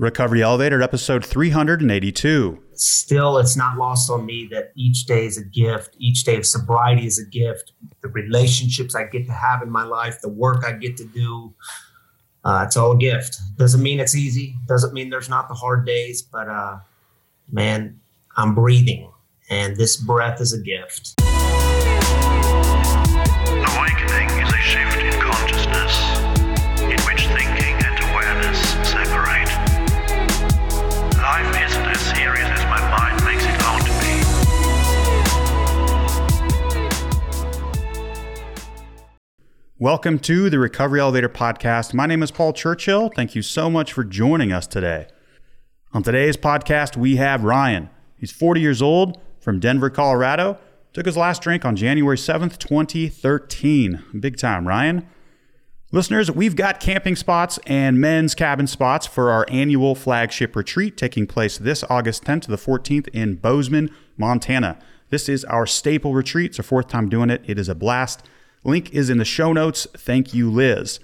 Recovery Elevator, episode 382. Still, it's not lost on me that each day is a gift. Each day of sobriety is a gift. The relationships I get to have in my life, the work I get to do, uh, it's all a gift. Doesn't mean it's easy. Doesn't mean there's not the hard days, but uh, man, I'm breathing, and this breath is a gift. Welcome to the Recovery Elevator Podcast. My name is Paul Churchill. Thank you so much for joining us today. On today's podcast, we have Ryan. He's 40 years old from Denver, Colorado. Took his last drink on January 7th, 2013. Big time, Ryan. Listeners, we've got camping spots and men's cabin spots for our annual flagship retreat taking place this August 10th to the 14th in Bozeman, Montana. This is our staple retreat. It's our fourth time doing it. It is a blast. Link is in the show notes. Thank you, Liz.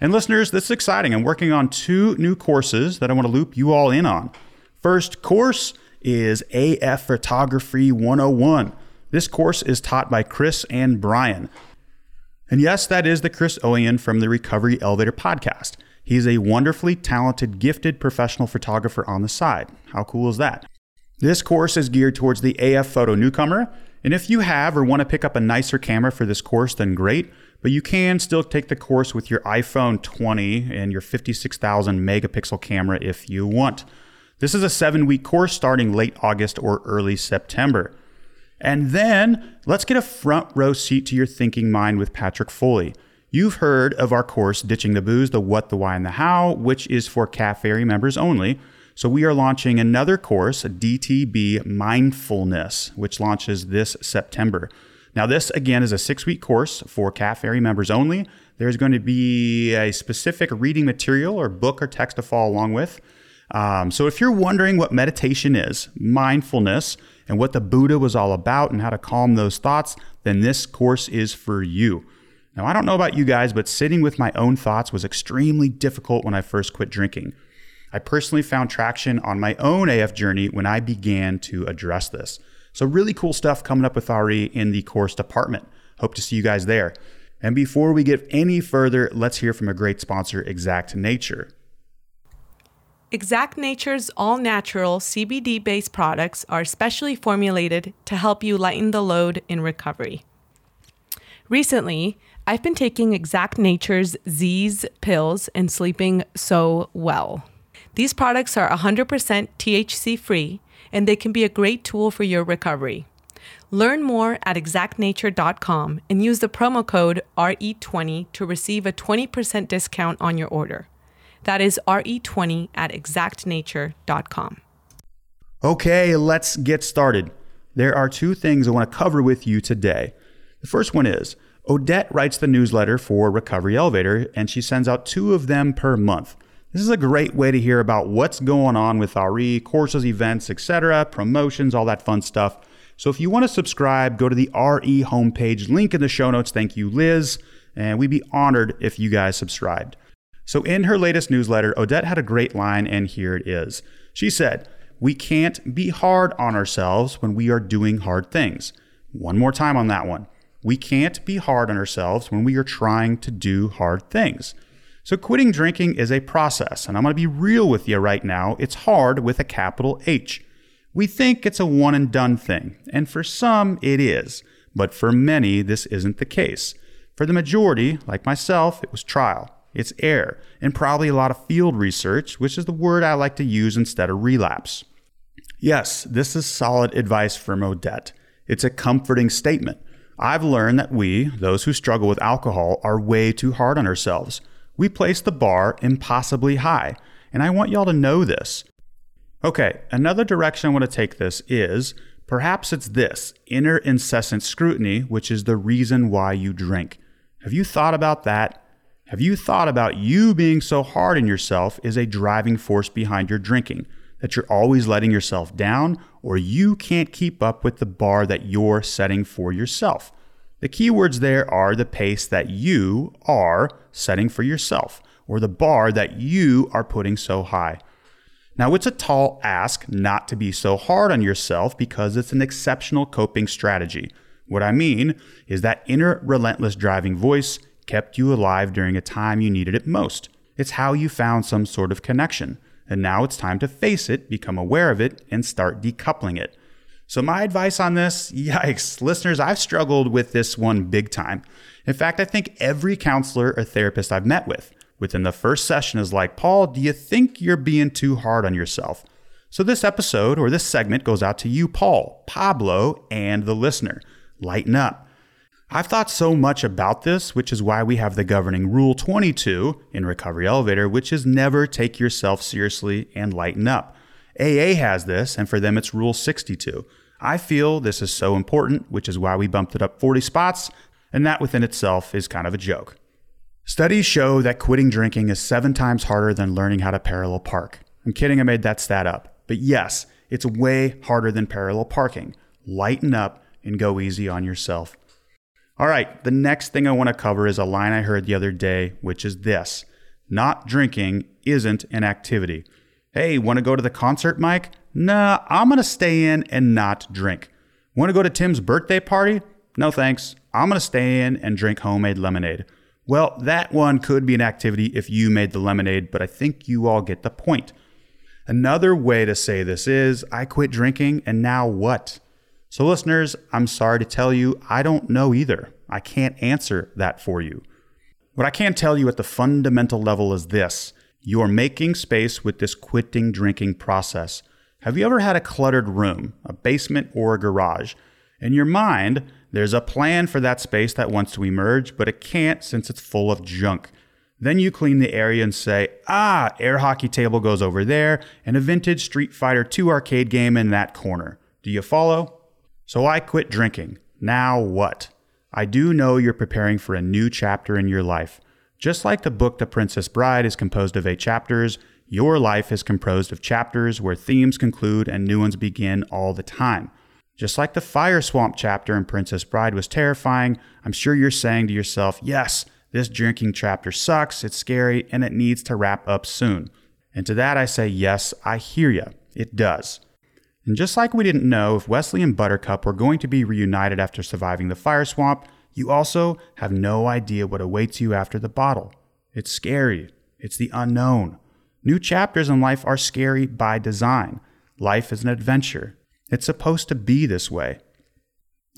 And listeners, this is exciting. I'm working on two new courses that I want to loop you all in on. First course is AF Photography 101. This course is taught by Chris and Brian. And yes, that is the Chris Oyen from the Recovery Elevator podcast. He's a wonderfully talented, gifted professional photographer on the side. How cool is that? This course is geared towards the AF photo newcomer and if you have or want to pick up a nicer camera for this course, then great. But you can still take the course with your iPhone 20 and your 56,000 megapixel camera if you want. This is a seven week course starting late August or early September. And then let's get a front row seat to your thinking mind with Patrick Foley. You've heard of our course, Ditching the Booze, the What, the Why, and the How, which is for Cafe members only. So we are launching another course, DTB Mindfulness, which launches this September. Now, this again is a six week course for Cafe members only. There's going to be a specific reading material or book or text to follow along with. Um, so, if you're wondering what meditation is, mindfulness, and what the Buddha was all about and how to calm those thoughts, then this course is for you. Now, I don't know about you guys, but sitting with my own thoughts was extremely difficult when I first quit drinking. I personally found traction on my own AF journey when I began to address this. So, really cool stuff coming up with RE in the course department. Hope to see you guys there. And before we get any further, let's hear from a great sponsor, Exact Nature. Exact Nature's all natural CBD based products are specially formulated to help you lighten the load in recovery. Recently, I've been taking Exact Nature's Z's pills and sleeping so well. These products are 100% THC free and they can be a great tool for your recovery. Learn more at exactnature.com and use the promo code RE20 to receive a 20% discount on your order. That is RE20 at exactnature.com. Okay, let's get started. There are two things I want to cover with you today. The first one is Odette writes the newsletter for Recovery Elevator, and she sends out two of them per month. This is a great way to hear about what's going on with RE, courses, events, etc., promotions, all that fun stuff. So if you want to subscribe, go to the RE homepage, link in the show notes. Thank you, Liz. And we'd be honored if you guys subscribed. So in her latest newsletter, Odette had a great line, and here it is. She said, We can't be hard on ourselves when we are doing hard things. One more time on that one. We can't be hard on ourselves when we are trying to do hard things. So, quitting drinking is a process, and I'm going to be real with you right now. It's hard with a capital H. We think it's a one and done thing, and for some it is, but for many this isn't the case. For the majority, like myself, it was trial, it's error, and probably a lot of field research, which is the word I like to use instead of relapse. Yes, this is solid advice from Odette. It's a comforting statement. I've learned that we, those who struggle with alcohol, are way too hard on ourselves we place the bar impossibly high, and I want y'all to know this. Okay, another direction I want to take this is perhaps it's this inner incessant scrutiny, which is the reason why you drink. Have you thought about that? Have you thought about you being so hard on yourself is a driving force behind your drinking? That you're always letting yourself down, or you can't keep up with the bar that you're setting for yourself? The keywords there are the pace that you are setting for yourself or the bar that you are putting so high. Now, it's a tall ask not to be so hard on yourself because it's an exceptional coping strategy. What I mean is that inner relentless driving voice kept you alive during a time you needed it most. It's how you found some sort of connection. And now it's time to face it, become aware of it, and start decoupling it. So, my advice on this yikes, listeners, I've struggled with this one big time. In fact, I think every counselor or therapist I've met with within the first session is like, Paul, do you think you're being too hard on yourself? So, this episode or this segment goes out to you, Paul, Pablo, and the listener. Lighten up. I've thought so much about this, which is why we have the governing Rule 22 in Recovery Elevator, which is never take yourself seriously and lighten up. AA has this, and for them it's Rule 62. I feel this is so important, which is why we bumped it up 40 spots, and that within itself is kind of a joke. Studies show that quitting drinking is seven times harder than learning how to parallel park. I'm kidding, I made that stat up. But yes, it's way harder than parallel parking. Lighten up and go easy on yourself. All right, the next thing I want to cover is a line I heard the other day, which is this Not drinking isn't an activity. Hey, want to go to the concert, Mike? Nah, I'm going to stay in and not drink. Want to go to Tim's birthday party? No thanks. I'm going to stay in and drink homemade lemonade. Well, that one could be an activity if you made the lemonade, but I think you all get the point. Another way to say this is I quit drinking and now what? So, listeners, I'm sorry to tell you, I don't know either. I can't answer that for you. What I can tell you at the fundamental level is this you're making space with this quitting drinking process. Have you ever had a cluttered room, a basement, or a garage? In your mind, there's a plan for that space that wants to emerge, but it can't since it's full of junk. Then you clean the area and say, ah, air hockey table goes over there, and a vintage Street Fighter II arcade game in that corner. Do you follow? So I quit drinking. Now what? I do know you're preparing for a new chapter in your life. Just like the book The Princess Bride is composed of eight chapters, your life is composed of chapters where themes conclude and new ones begin all the time. Just like the fire swamp chapter in Princess Bride was terrifying, I'm sure you're saying to yourself, yes, this drinking chapter sucks, it's scary, and it needs to wrap up soon. And to that I say, yes, I hear you. It does. And just like we didn't know if Wesley and Buttercup were going to be reunited after surviving the fire swamp, you also have no idea what awaits you after the bottle. It's scary. It's the unknown. New chapters in life are scary by design. Life is an adventure. It's supposed to be this way.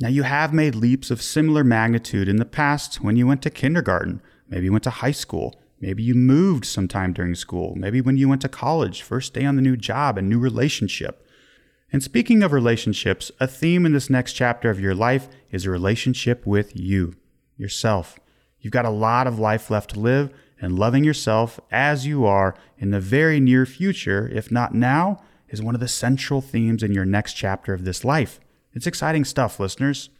Now, you have made leaps of similar magnitude in the past when you went to kindergarten, maybe you went to high school, maybe you moved sometime during school, maybe when you went to college, first day on the new job, a new relationship. And speaking of relationships, a theme in this next chapter of your life is a relationship with you, yourself. You've got a lot of life left to live, and loving yourself as you are in the very near future, if not now, is one of the central themes in your next chapter of this life. It's exciting stuff, listeners.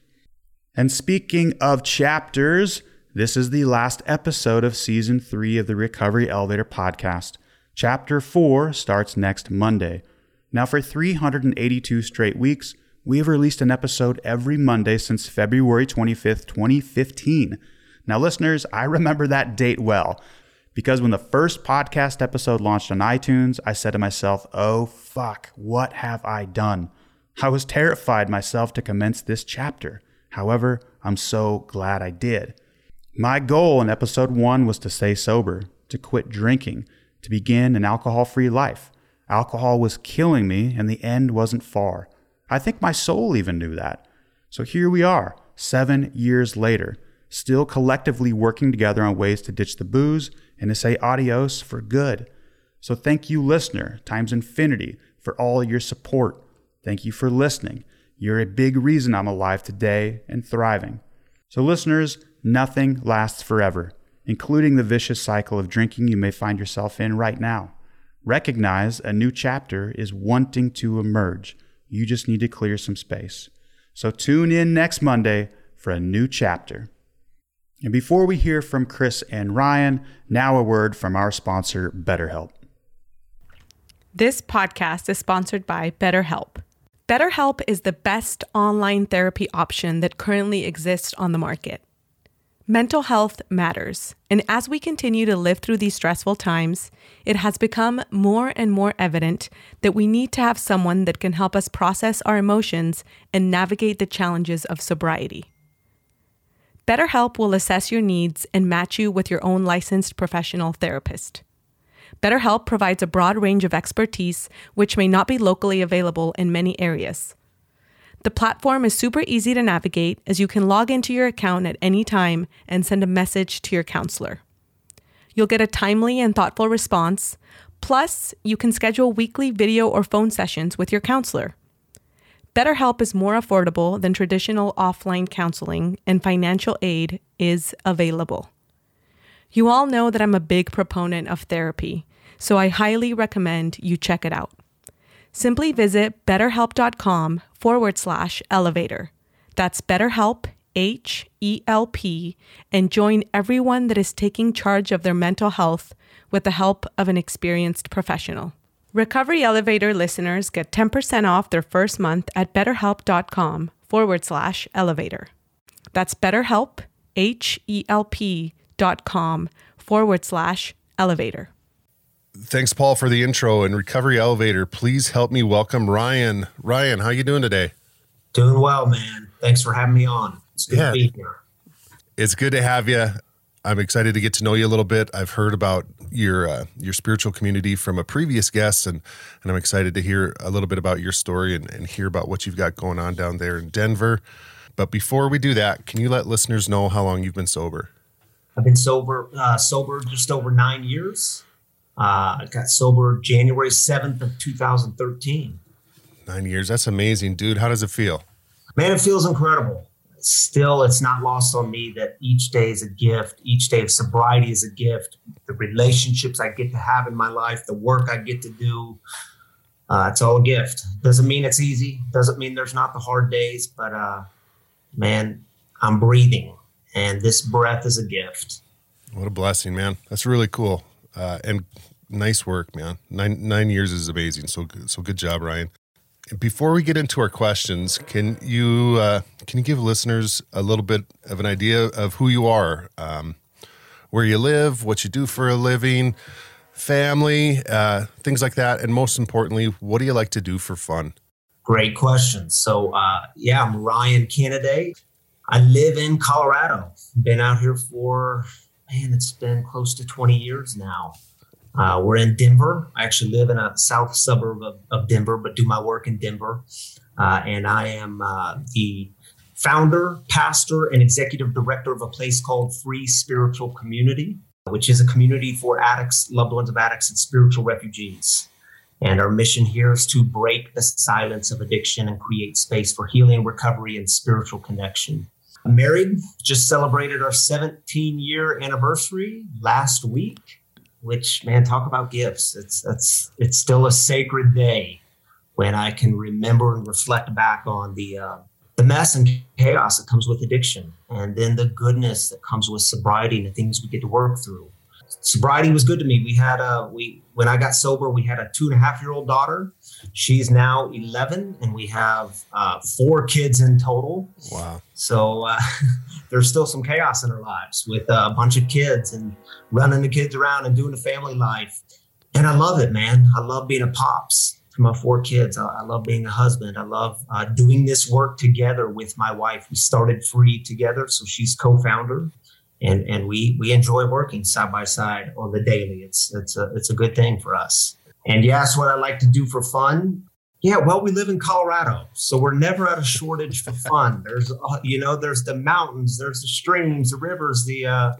And speaking of chapters, this is the last episode of season three of the Recovery Elevator podcast. Chapter four starts next Monday. Now, for 382 straight weeks, we have released an episode every Monday since February 25th, 2015. Now, listeners, I remember that date well because when the first podcast episode launched on iTunes, I said to myself, oh, fuck, what have I done? I was terrified myself to commence this chapter. However, I'm so glad I did. My goal in episode one was to stay sober, to quit drinking, to begin an alcohol free life. Alcohol was killing me, and the end wasn't far. I think my soul even knew that. So here we are, seven years later, still collectively working together on ways to ditch the booze and to say adios for good. So thank you, listener, times infinity, for all your support. Thank you for listening. You're a big reason I'm alive today and thriving. So, listeners, nothing lasts forever, including the vicious cycle of drinking you may find yourself in right now. Recognize a new chapter is wanting to emerge. You just need to clear some space. So tune in next Monday for a new chapter. And before we hear from Chris and Ryan, now a word from our sponsor, BetterHelp. This podcast is sponsored by BetterHelp. BetterHelp is the best online therapy option that currently exists on the market. Mental health matters, and as we continue to live through these stressful times, it has become more and more evident that we need to have someone that can help us process our emotions and navigate the challenges of sobriety. BetterHelp will assess your needs and match you with your own licensed professional therapist. BetterHelp provides a broad range of expertise which may not be locally available in many areas. The platform is super easy to navigate as you can log into your account at any time and send a message to your counselor. You'll get a timely and thoughtful response. Plus, you can schedule weekly video or phone sessions with your counselor. BetterHelp is more affordable than traditional offline counseling, and financial aid is available. You all know that I'm a big proponent of therapy, so I highly recommend you check it out. Simply visit betterhelp.com forward slash elevator. That's BetterHelp, H E L P, and join everyone that is taking charge of their mental health with the help of an experienced professional. Recovery Elevator listeners get 10% off their first month at betterhelp.com forward slash elevator. That's BetterHelp, H E L P dot com forward slash elevator. Thanks, Paul, for the intro and Recovery Elevator. Please help me welcome Ryan. Ryan, how you doing today? Doing well, man. Thanks for having me on. It's good Yeah. to be here. It's good to have you. I'm excited to get to know you a little bit. I've heard about your uh, your spiritual community from a previous guest, and and I'm excited to hear a little bit about your story and, and hear about what you've got going on down there in Denver. But before we do that, can you let listeners know how long you've been sober? I've been sober, uh, sober just over nine years. Uh, I got sober January 7th of 2013. Nine years. That's amazing, dude. How does it feel? Man, it feels incredible. Still, it's not lost on me that each day is a gift. Each day of sobriety is a gift. The relationships I get to have in my life, the work I get to do, uh, it's all a gift. Doesn't mean it's easy. Doesn't mean there's not the hard days, but uh, man, I'm breathing, and this breath is a gift. What a blessing, man. That's really cool. Uh, and nice work, man. Nine nine years is amazing. So good- so good job, Ryan. Before we get into our questions, can you uh, can you give listeners a little bit of an idea of who you are, um, where you live, what you do for a living, family, uh, things like that, and most importantly, what do you like to do for fun? Great question. So, uh, yeah, I'm Ryan Kennedy. I live in Colorado. Been out here for, man, it's been close to 20 years now. Uh, we're in Denver. I actually live in a south suburb of, of Denver, but do my work in Denver. Uh, and I am uh, the founder, pastor, and executive director of a place called Free Spiritual Community, which is a community for addicts, loved ones of addicts, and spiritual refugees. And our mission here is to break the silence of addiction and create space for healing, recovery, and spiritual connection. I'm married, just celebrated our 17 year anniversary last week, which man, talk about gifts. It's that's it's still a sacred day when I can remember and reflect back on the uh, the mess and chaos that comes with addiction, and then the goodness that comes with sobriety and the things we get to work through sobriety was good to me. We had a we when I got sober, we had a two and a half year old daughter. She's now eleven, and we have uh, four kids in total. Wow. So uh, there's still some chaos in our lives with a bunch of kids and running the kids around and doing the family life. And I love it, man. I love being a pops to my four kids. I, I love being a husband. I love uh, doing this work together with my wife. We started free together, so she's co-founder and and we we enjoy working side by side on the daily. It's it's a it's a good thing for us. And you asked what I like to do for fun. Yeah, well, we live in Colorado, so we're never at a shortage for fun. There's uh, you know there's the mountains, there's the streams, the rivers. The uh,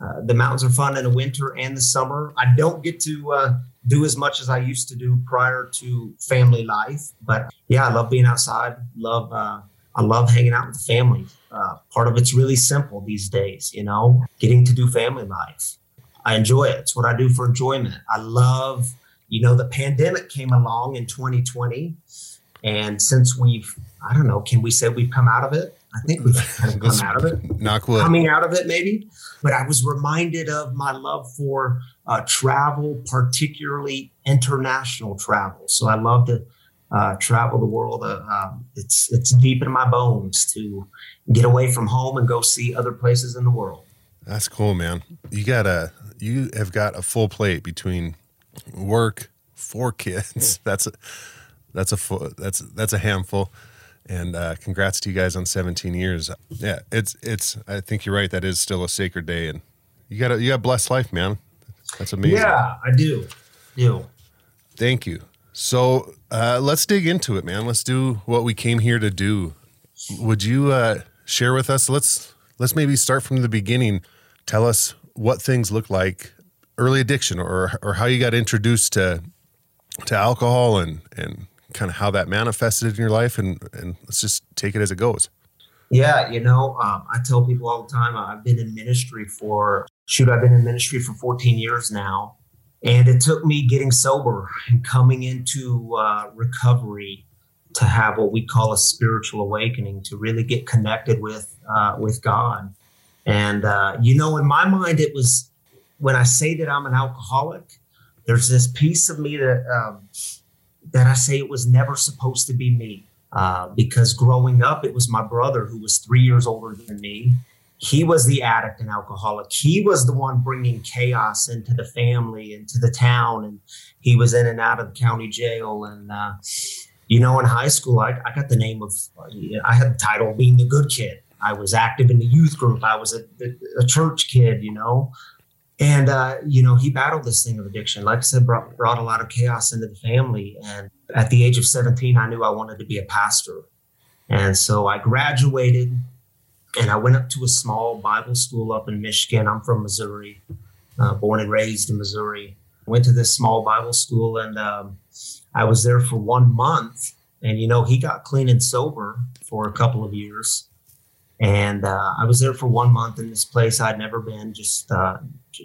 uh, the mountains are fun in the winter and the summer. I don't get to uh, do as much as I used to do prior to family life, but yeah, I love being outside. Love uh, I love hanging out with the family. Uh, part of it's really simple these days, you know, getting to do family life. I enjoy it. It's what I do for enjoyment. I love, you know, the pandemic came along in 2020. And since we've, I don't know, can we say we've come out of it? I think we've kind of come out of it Knock wood. coming out of it maybe but i was reminded of my love for uh, travel particularly international travel so i love to uh, travel the world uh, um, it's it's deep in my bones to get away from home and go see other places in the world That's cool, man. You got a you have got a full plate between work, four kids. That's a that's a full, that's that's a handful. And uh, congrats to you guys on 17 years. Yeah, it's it's. I think you're right. That is still a sacred day, and you got a you got a blessed life, man. That's amazing. Yeah, I do. Do. Thank you. So uh, let's dig into it, man. Let's do what we came here to do. Would you uh, share with us? Let's let's maybe start from the beginning. Tell us what things look like early addiction, or or how you got introduced to to alcohol, and and kind of how that manifested in your life, and and let's just take it as it goes. Yeah, you know, um, I tell people all the time. I've been in ministry for shoot, I've been in ministry for 14 years now, and it took me getting sober and coming into uh, recovery to have what we call a spiritual awakening, to really get connected with uh, with God. And uh, you know, in my mind, it was when I say that I'm an alcoholic. There's this piece of me that um, that I say it was never supposed to be me. Uh, because growing up, it was my brother who was three years older than me. He was the addict and alcoholic. He was the one bringing chaos into the family, into the town, and he was in and out of the county jail. And uh, you know, in high school, I, I got the name of, I had the title of being the good kid. I was active in the youth group. I was a, a church kid, you know. And, uh, you know, he battled this thing of addiction. Like I said, brought, brought a lot of chaos into the family. And at the age of 17, I knew I wanted to be a pastor. And so I graduated and I went up to a small Bible school up in Michigan. I'm from Missouri, uh, born and raised in Missouri. Went to this small Bible school and um, I was there for one month. And, you know, he got clean and sober for a couple of years. And uh, I was there for one month in this place I'd never been. Just uh,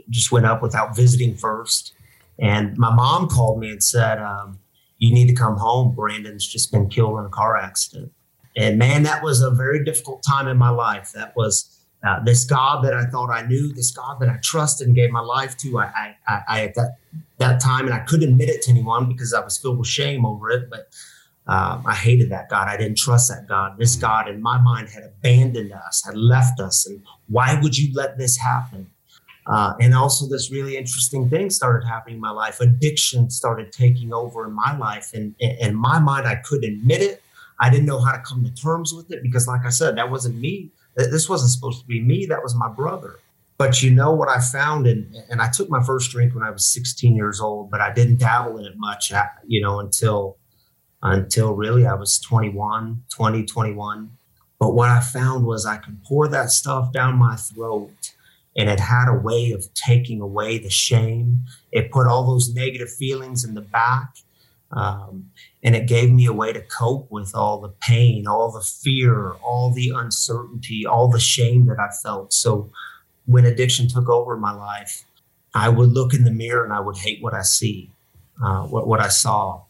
just went up without visiting first. And my mom called me and said, um, "You need to come home. Brandon's just been killed in a car accident." And man, that was a very difficult time in my life. That was uh, this God that I thought I knew, this God that I trusted and gave my life to. I, I, I at that that time, and I couldn't admit it to anyone because I was filled with shame over it. But um, I hated that God. I didn't trust that God. This God, in my mind, had abandoned us, had left us. And why would you let this happen? Uh, and also, this really interesting thing started happening in my life. Addiction started taking over in my life. And in my mind, I couldn't admit it. I didn't know how to come to terms with it because, like I said, that wasn't me. This wasn't supposed to be me. That was my brother. But you know what I found, and and I took my first drink when I was 16 years old, but I didn't dabble in it much, you know, until until really I was 21, 20, 21. But what I found was I could pour that stuff down my throat and it had a way of taking away the shame. It put all those negative feelings in the back. Um, and it gave me a way to cope with all the pain, all the fear, all the uncertainty, all the shame that I felt. So when addiction took over my life, I would look in the mirror and I would hate what I see, uh, what, what I saw.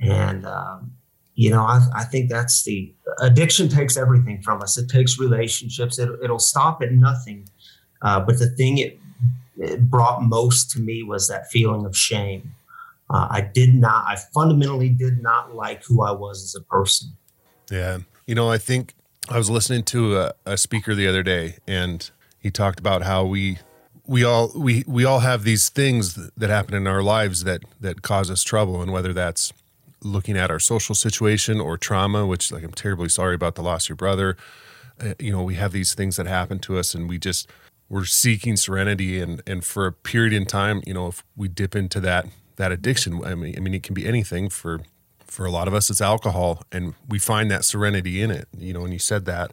And, um, you know, I, I, think that's the addiction takes everything from us. It takes relationships. It, it'll stop at nothing. Uh, but the thing it, it, brought most to me was that feeling of shame. Uh, I did not, I fundamentally did not like who I was as a person. Yeah. You know, I think I was listening to a, a speaker the other day and he talked about how we we all we we all have these things that happen in our lives that that cause us trouble and whether that's looking at our social situation or trauma, which like I'm terribly sorry about the loss of your brother. Uh, you know, we have these things that happen to us, and we just we're seeking serenity, and and for a period in time, you know, if we dip into that that addiction, I mean, I mean, it can be anything. For for a lot of us, it's alcohol, and we find that serenity in it. You know, and you said that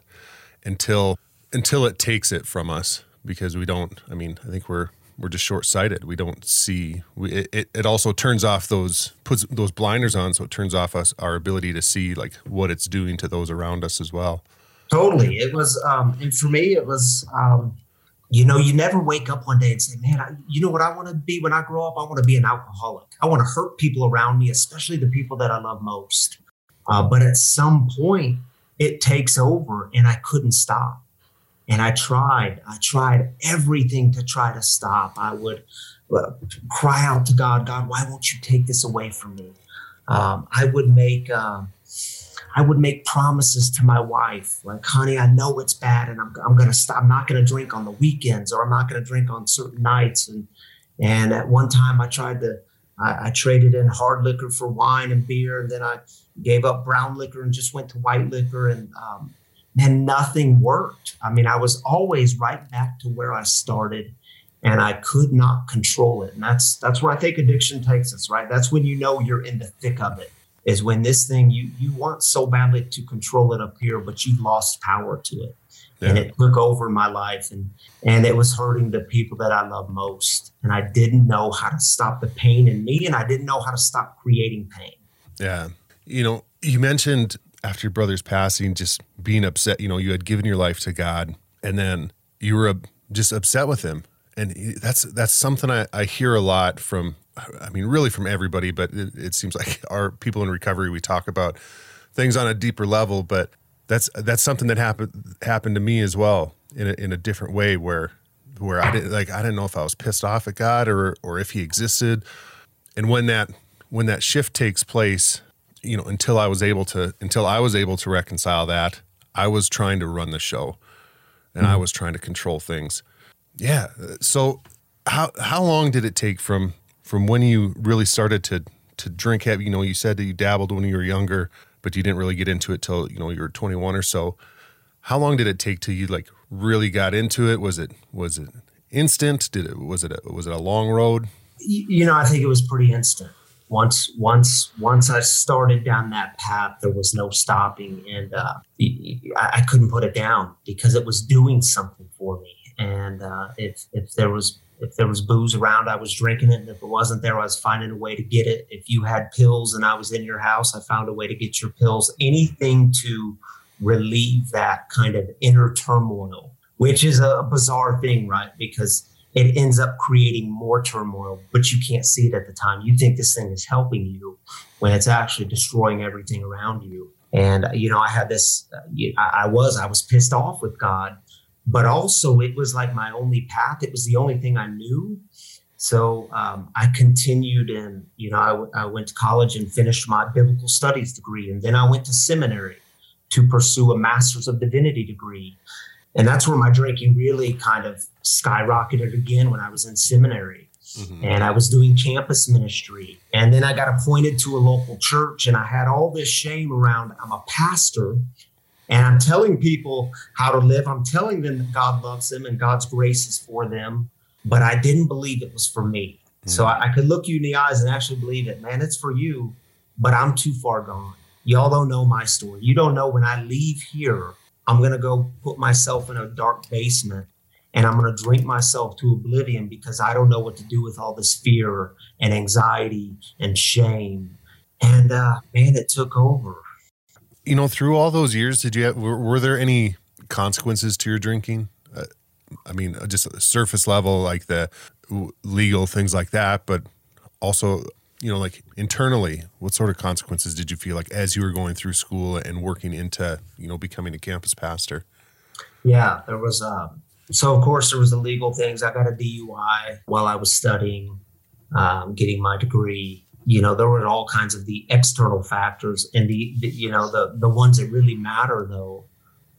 until until it takes it from us because we don't. I mean, I think we're we're just short sighted. We don't see. We, it, it also turns off those puts those blinders on, so it turns off us our ability to see like what it's doing to those around us as well. Totally, it was, um, and for me, it was. Um, you know, you never wake up one day and say, "Man, I, you know what I want to be when I grow up? I want to be an alcoholic. I want to hurt people around me, especially the people that I love most." Uh, but at some point, it takes over, and I couldn't stop. And I tried, I tried everything to try to stop. I would uh, cry out to God, God, why won't you take this away from me? Um, I would make, uh, I would make promises to my wife, like, honey, I know it's bad and I'm, I'm going to stop. I'm not going to drink on the weekends or I'm not going to drink on certain nights. And, and at one time I tried to, I, I, traded in hard liquor for wine and beer. And then I gave up brown liquor and just went to white liquor. And, um, and nothing worked. I mean, I was always right back to where I started and I could not control it. And that's that's where I think addiction takes us, right? That's when you know you're in the thick of it. Is when this thing you you want so badly to control it up here, but you've lost power to it. Yeah. And it took over my life and and it was hurting the people that I love most. And I didn't know how to stop the pain in me and I didn't know how to stop creating pain. Yeah. You know, you mentioned after your brother's passing, just being upset, you know, you had given your life to God and then you were uh, just upset with him and that's that's something I, I hear a lot from I mean really from everybody but it, it, seems like our people in recovery we talk about things on a deeper level but that's that's something that happened happened to me as well in a, in a different way where where I didn't like I didn't know if I was pissed off at God or or if he existed and when that when that shift takes place you know until I was able to until I was able to reconcile that I was trying to run the show and mm-hmm. I was trying to control things yeah. So how how long did it take from from when you really started to to drink heavy? You know, you said that you dabbled when you were younger, but you didn't really get into it till you know you were 21 or so. How long did it take till you like really got into it? Was it was it instant? Did it was it a, was it a long road? You know, I think it was pretty instant. Once once once I started down that path, there was no stopping, and uh, I couldn't put it down because it was doing something for me and uh, if if there was if there was booze around, I was drinking it. And if it wasn't there, I was finding a way to get it. If you had pills and I was in your house, I found a way to get your pills. Anything to relieve that kind of inner turmoil, which is a bizarre thing, right? Because it ends up creating more turmoil, but you can't see it at the time. You think this thing is helping you when it's actually destroying everything around you. And, you know, I had this, uh, I was, I was pissed off with God but also it was like my only path. It was the only thing I knew. So um, I continued and, you know, I, w- I went to college and finished my biblical studies degree. And then I went to seminary to pursue a master's of divinity degree. And that's where my drinking really kind of skyrocketed again when I was in seminary. Mm-hmm. And I was doing campus ministry. And then I got appointed to a local church, and I had all this shame around I'm a pastor, and I'm telling people how to live. I'm telling them that God loves them and God's grace is for them. But I didn't believe it was for me. Mm-hmm. So I, I could look you in the eyes and actually believe it. Man, it's for you, but I'm too far gone. Y'all don't know my story. You don't know when I leave here, I'm going to go put myself in a dark basement and I'm going to drink myself to oblivion because I don't know what to do with all this fear and anxiety and shame. And uh, man, it took over you know, through all those years, did you have, were, were there any consequences to your drinking? Uh, I mean, uh, just surface level, like the legal things like that, but also, you know, like internally, what sort of consequences did you feel like as you were going through school and working into, you know, becoming a campus pastor? Yeah, there was. Um, so of course there was the legal things. I got a DUI while I was studying, um, getting my degree you know there were all kinds of the external factors and the, the you know the the ones that really matter though.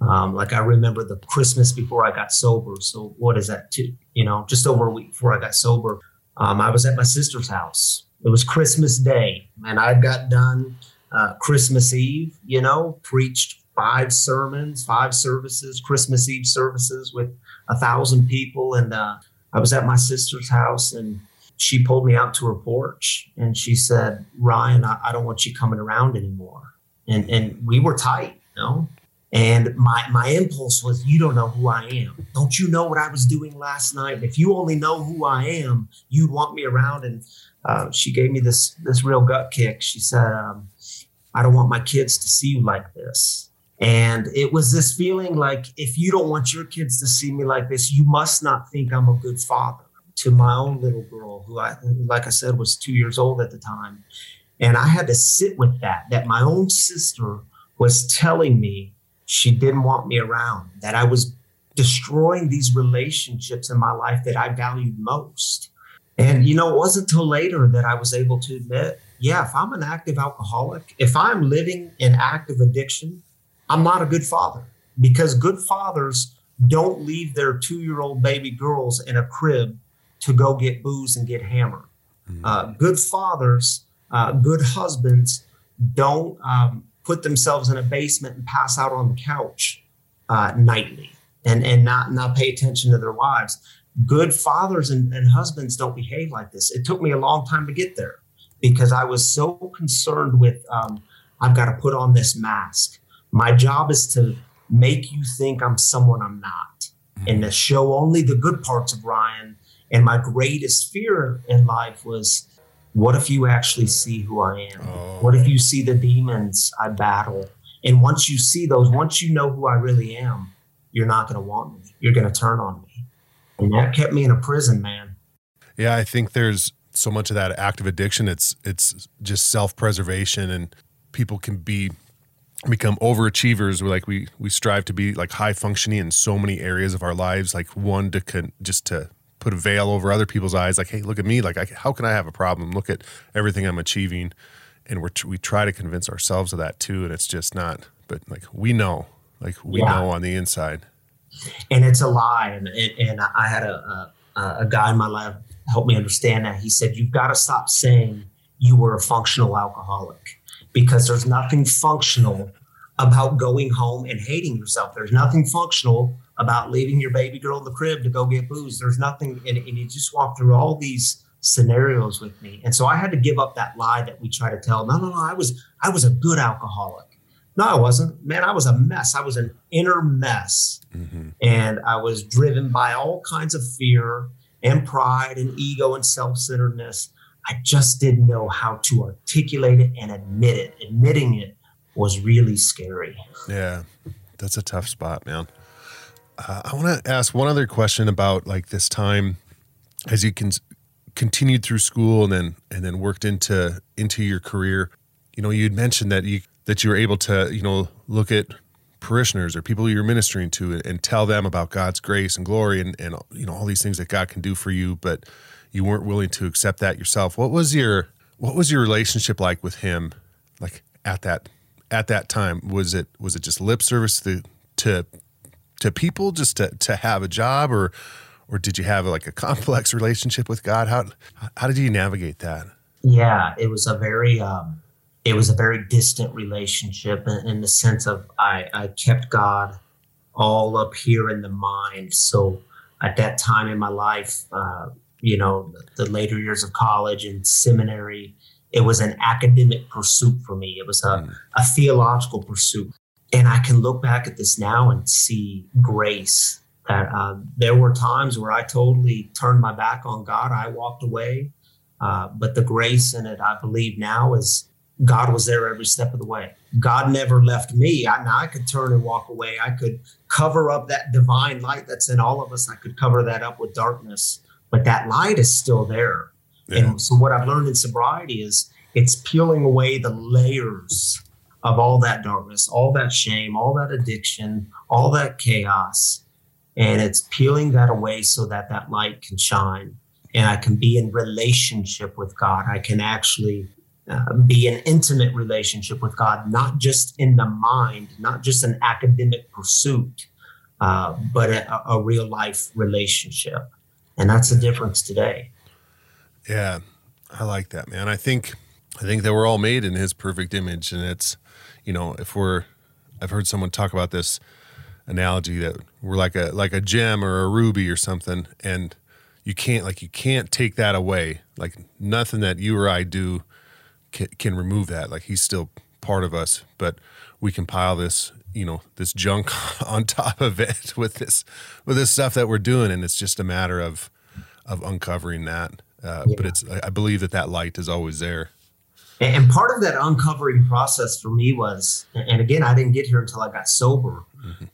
Um, like i remember the christmas before i got sober. So what is that too you know just over a week before i got sober um, i was at my sister's house. It was christmas day and i got done uh, christmas eve you know preached five sermons five services christmas eve services with a thousand people. And uh, i was at my sister's house and she pulled me out to her porch and she said, Ryan, I, I don't want you coming around anymore. And and we were tight, you know. And my my impulse was, you don't know who I am. Don't you know what I was doing last night? And If you only know who I am, you'd want me around. And uh, she gave me this this real gut kick. She said, um, I don't want my kids to see you like this. And it was this feeling like, if you don't want your kids to see me like this, you must not think I'm a good father to my own little girl, who I, like I said, was two years old at the time. And I had to sit with that, that my own sister was telling me she didn't want me around, that I was destroying these relationships in my life that I valued most. And, you know, it wasn't until later that I was able to admit, yeah, if I'm an active alcoholic, if I'm living in active addiction, I'm not a good father because good fathers don't leave their two year old baby girls in a crib to go get booze and get hammered. Mm-hmm. Uh, good fathers, uh, good husbands don't um, put themselves in a basement and pass out on the couch uh, nightly and, and not, not pay attention to their wives. Good fathers and, and husbands don't behave like this. It took me a long time to get there because I was so concerned with um, I've got to put on this mask. My job is to make you think I'm someone I'm not mm-hmm. and to show only the good parts of Ryan. And my greatest fear in life was what if you actually see who I am? Oh. What if you see the demons I battle? And once you see those, once you know who I really am, you're not going to want me. You're going to turn on me. And that kept me in a prison, man. Yeah, I think there's so much of that active addiction. It's it's just self preservation, and people can be become overachievers. We're like we we strive to be like high functioning in so many areas of our lives. Like one to con, just to put a veil over other people's eyes. Like, hey, look at me. Like, I, how can I have a problem? Look at everything I'm achieving, and we're we try to convince ourselves of that too. And it's just not. But like we know, like we yeah. know on the inside. And it's a lie. And and I had a, a a guy in my life help me understand that. He said, "You've got to stop saying you were a functional alcoholic." because there's nothing functional about going home and hating yourself. There's nothing functional about leaving your baby girl in the crib to go get booze. There's nothing, and, and you just walk through all these scenarios with me. And so I had to give up that lie that we try to tell. No, no, no, I was I was a good alcoholic. No, I wasn't. Man, I was a mess. I was an inner mess. Mm-hmm. And I was driven by all kinds of fear and pride and ego and self-centeredness. I just didn't know how to articulate it and admit it. Admitting it was really scary. Yeah, that's a tough spot, man. Uh, I want to ask one other question about like this time as you can continued through school and then and then worked into into your career. You know, you'd mentioned that you that you were able to you know look at parishioners or people you're ministering to and tell them about God's grace and glory and and you know all these things that God can do for you, but you weren't willing to accept that yourself. What was your what was your relationship like with him like at that at that time? Was it was it just lip service to to to people just to to have a job or or did you have like a complex relationship with God? How how did you navigate that? Yeah, it was a very um, it was a very distant relationship in, in the sense of I, I kept God all up here in the mind. So at that time in my life, uh, you know, the, the later years of college and seminary, it was an academic pursuit for me. It was a, mm. a theological pursuit. And I can look back at this now and see grace that uh, there were times where I totally turned my back on God. I walked away. Uh, but the grace in it, I believe now, is God was there every step of the way. God never left me. I, now I could turn and walk away. I could cover up that divine light that's in all of us. I could cover that up with darkness but that light is still there. Yeah. And so what I've learned in sobriety is it's peeling away the layers of all that darkness, all that shame, all that addiction, all that chaos. And it's peeling that away so that that light can shine and I can be in relationship with God. I can actually uh, be an intimate relationship with God, not just in the mind, not just an academic pursuit, uh, but a, a real life relationship and that's the difference today yeah i like that man i think i think that we're all made in his perfect image and it's you know if we're i've heard someone talk about this analogy that we're like a like a gem or a ruby or something and you can't like you can't take that away. Like nothing that you or i do can, can remove that. Like he's still part of us but we can pile this you know this junk on top of it with this with this stuff that we're doing and it's just a matter of of uncovering that. Uh, yeah. but it's i believe that that light is always there and part of that uncovering process for me was and again i didn't get here until i got sober mm-hmm.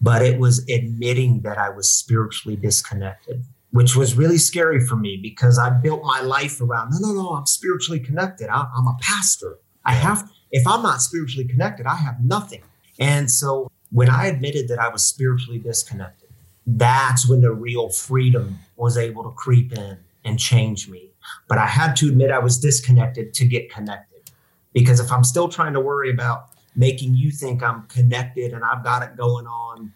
but it was admitting that i was spiritually disconnected which was really scary for me because i built my life around no no no i'm spiritually connected I, i'm a pastor i have if i'm not spiritually connected i have nothing and so when I admitted that I was spiritually disconnected, that's when the real freedom was able to creep in and change me. But I had to admit I was disconnected to get connected. Because if I'm still trying to worry about making you think I'm connected and I've got it going on,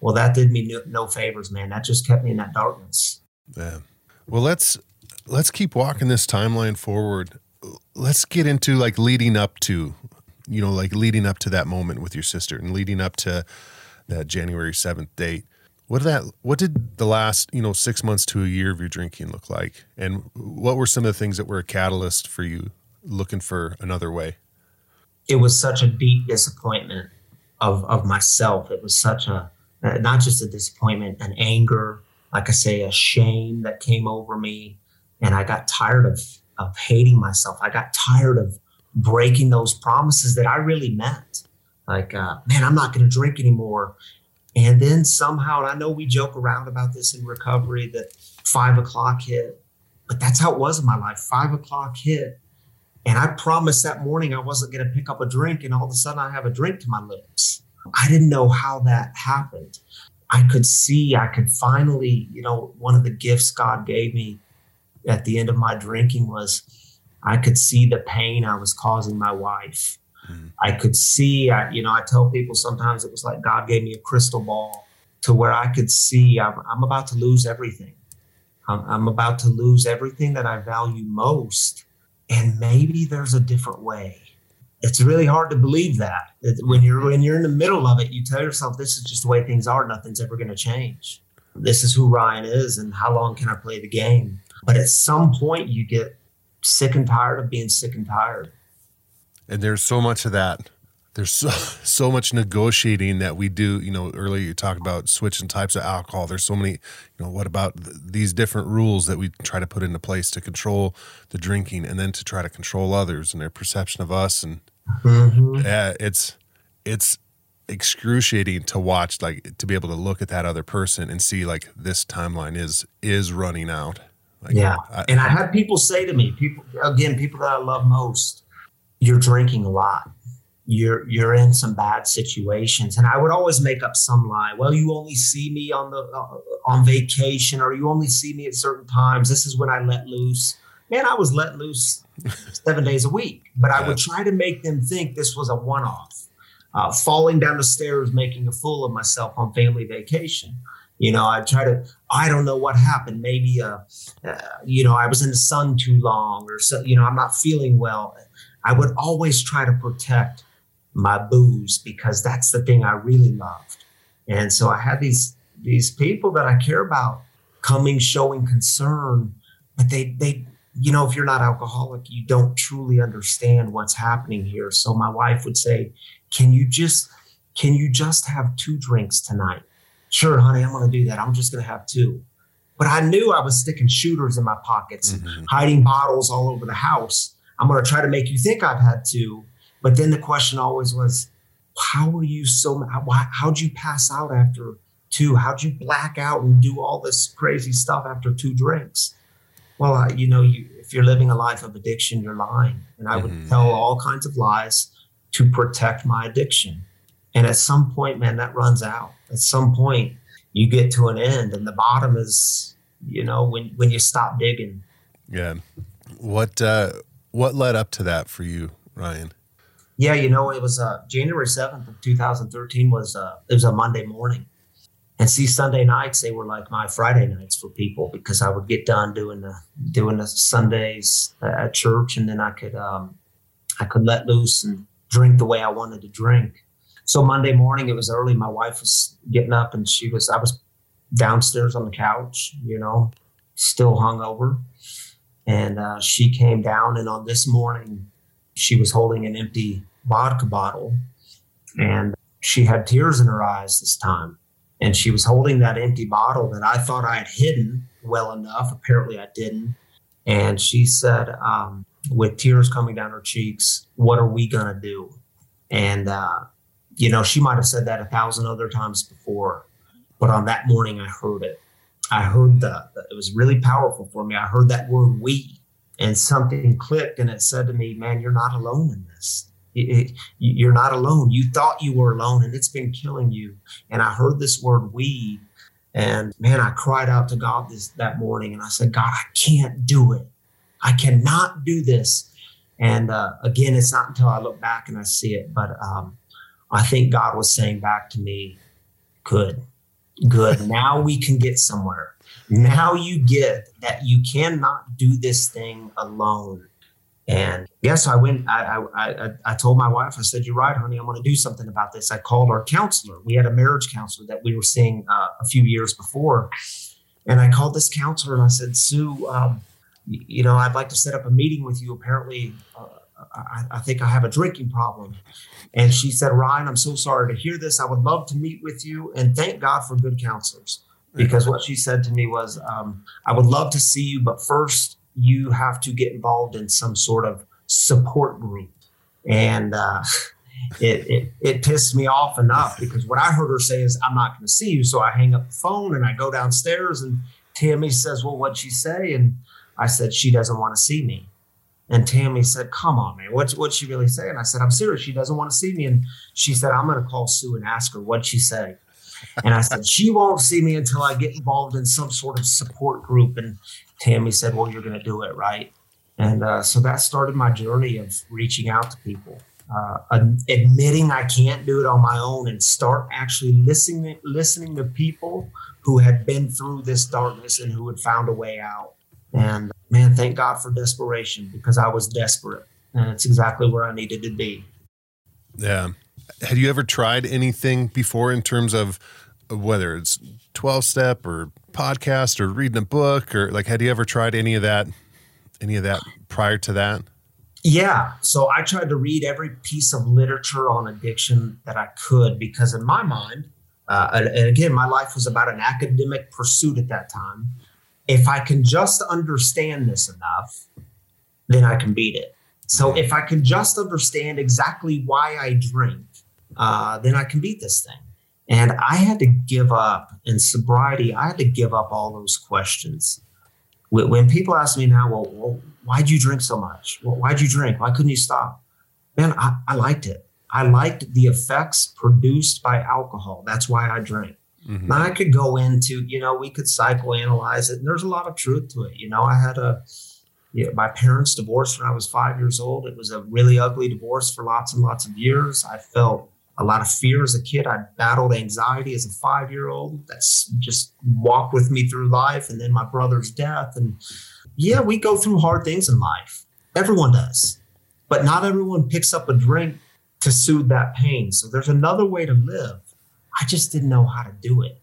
well, that did me no, no favors, man. That just kept me in that darkness. Yeah. Well, let's let's keep walking this timeline forward. Let's get into like leading up to, you know, like leading up to that moment with your sister and leading up to that January 7th date. What did that what did the last, you know, 6 months to a year of your drinking look like? And what were some of the things that were a catalyst for you looking for another way? It was such a deep disappointment of of myself. It was such a not just a disappointment, an anger, like I say, a shame that came over me. And I got tired of, of hating myself. I got tired of breaking those promises that I really meant. Like, uh, man, I'm not going to drink anymore. And then somehow, and I know we joke around about this in recovery that five o'clock hit, but that's how it was in my life. Five o'clock hit. And I promised that morning I wasn't going to pick up a drink. And all of a sudden, I have a drink to my lips. I didn't know how that happened. I could see, I could finally, you know, one of the gifts God gave me at the end of my drinking was I could see the pain I was causing my wife. Mm. I could see, I, you know, I tell people sometimes it was like God gave me a crystal ball to where I could see I'm, I'm about to lose everything. I'm, I'm about to lose everything that I value most. And maybe there's a different way it's really hard to believe that when you're when you're in the middle of it you tell yourself this is just the way things are nothing's ever going to change this is who ryan is and how long can i play the game but at some point you get sick and tired of being sick and tired and there's so much of that. There's so, so much negotiating that we do you know earlier you talked about switching types of alcohol. There's so many you know what about th- these different rules that we try to put into place to control the drinking and then to try to control others and their perception of us and mm-hmm. yeah it's it's excruciating to watch like to be able to look at that other person and see like this timeline is is running out. Like, yeah. I, and i had people say to me people again people that i love most you're drinking a lot. You're you're in some bad situations. And i would always make up some lie. Well you only see me on the uh, on vacation or you only see me at certain times. This is when i let loose. Man i was let loose seven days a week but i would try to make them think this was a one-off. Uh, falling down the stairs making a fool of myself on family vacation. You know i try to i don't know what happened. Maybe uh, uh, you know i was in the sun too long or so you know i'm not feeling well i would always try to protect my booze because that's the thing I really loved. And so I had these these people that I care about coming showing concern, but they they you know if you're not alcoholic, you don't truly understand what's happening here. So my wife would say, "Can you just can you just have two drinks tonight?" Sure, honey, I'm going to do that. I'm just going to have two. But I knew I was sticking shooters in my pockets, mm-hmm. hiding bottles all over the house. I'm going to try to make you think I've had two but then the question always was, how were you so, how, how'd you pass out after two? How'd you black out and do all this crazy stuff after two drinks? Well, uh, you know, you, if you're living a life of addiction, you're lying. And I would mm-hmm. tell all kinds of lies to protect my addiction. And at some point, man, that runs out. At some point, you get to an end, and the bottom is, you know, when when you stop digging. Yeah. What uh, what led up to that for you, Ryan? Yeah, you know, it was uh, January seventh of two thousand thirteen was uh, it was a Monday morning, and see Sunday nights they were like my Friday nights for people because I would get done doing the doing the Sundays at church, and then I could um, I could let loose and drink the way I wanted to drink. So Monday morning it was early. My wife was getting up, and she was I was downstairs on the couch, you know, still hungover, and uh, she came down, and on this morning she was holding an empty vodka bottle and she had tears in her eyes this time. And she was holding that empty bottle that I thought I had hidden well enough. Apparently, I didn't. And she said, um, with tears coming down her cheeks, What are we going to do? And, uh, you know, she might have said that a thousand other times before. But on that morning, I heard it. I heard the, it was really powerful for me. I heard that word we and something clicked and it said to me, man, you're not alone in this. It, it, you're not alone. You thought you were alone and it's been killing you. And I heard this word we and man, I cried out to God this that morning and I said, God, I can't do it. I cannot do this. And uh, again, it's not until I look back and I see it, but um, I think God was saying back to me, good, good. now we can get somewhere. Now you get that you cannot do this thing alone. And yes, I went, I, I, I, told my wife, I said, you're right, honey, I'm going to do something about this. I called our counselor. We had a marriage counselor that we were seeing uh, a few years before. And I called this counselor and I said, Sue, um, you know, I'd like to set up a meeting with you. Apparently, uh, I, I, think I have a drinking problem. And she said, Ryan, I'm so sorry to hear this. I would love to meet with you. And thank God for good counselors. Because what she said to me was, um, I would love to see you, but first you have to get involved in some sort of support group. And uh, it, it, it pissed me off enough because what I heard her say is, I'm not going to see you. So I hang up the phone and I go downstairs and Tammy says, Well, what'd she say? And I said, She doesn't want to see me. And Tammy said, Come on, man, what's what's she really saying? I said, I'm serious. She doesn't want to see me. And she said, I'm going to call Sue and ask her what'd she say. And I said, She won't see me until I get involved in some sort of support group. And Tammy said, Well, you're going to do it, right? And uh, so that started my journey of reaching out to people, uh, admitting I can't do it on my own, and start actually listening listening to people who had been through this darkness and who had found a way out. And man, thank God for desperation because I was desperate. And it's exactly where I needed to be. Yeah. Had you ever tried anything before in terms of whether it's 12 step or podcast or reading a book or like, had you ever tried any of that, any of that prior to that? Yeah. So I tried to read every piece of literature on addiction that I could because in my mind, uh, and, and again, my life was about an academic pursuit at that time if I can just understand this enough, then I can beat it. So if I can just understand exactly why I drink, uh, then I can beat this thing. And I had to give up in sobriety. I had to give up all those questions. When people ask me now, well, well why'd you drink so much? Well, why'd you drink? Why couldn't you stop? Man, I, I liked it. I liked the effects produced by alcohol. That's why I drank. Mm-hmm. I could go into, you know, we could psychoanalyze it, and there's a lot of truth to it. You know, I had a, my parents divorced when I was five years old. It was a really ugly divorce for lots and lots of years. I felt a lot of fear as a kid. I battled anxiety as a five year old. That's just walked with me through life. And then my brother's death. And yeah, we go through hard things in life. Everyone does. But not everyone picks up a drink to soothe that pain. So there's another way to live. I just didn't know how to do it.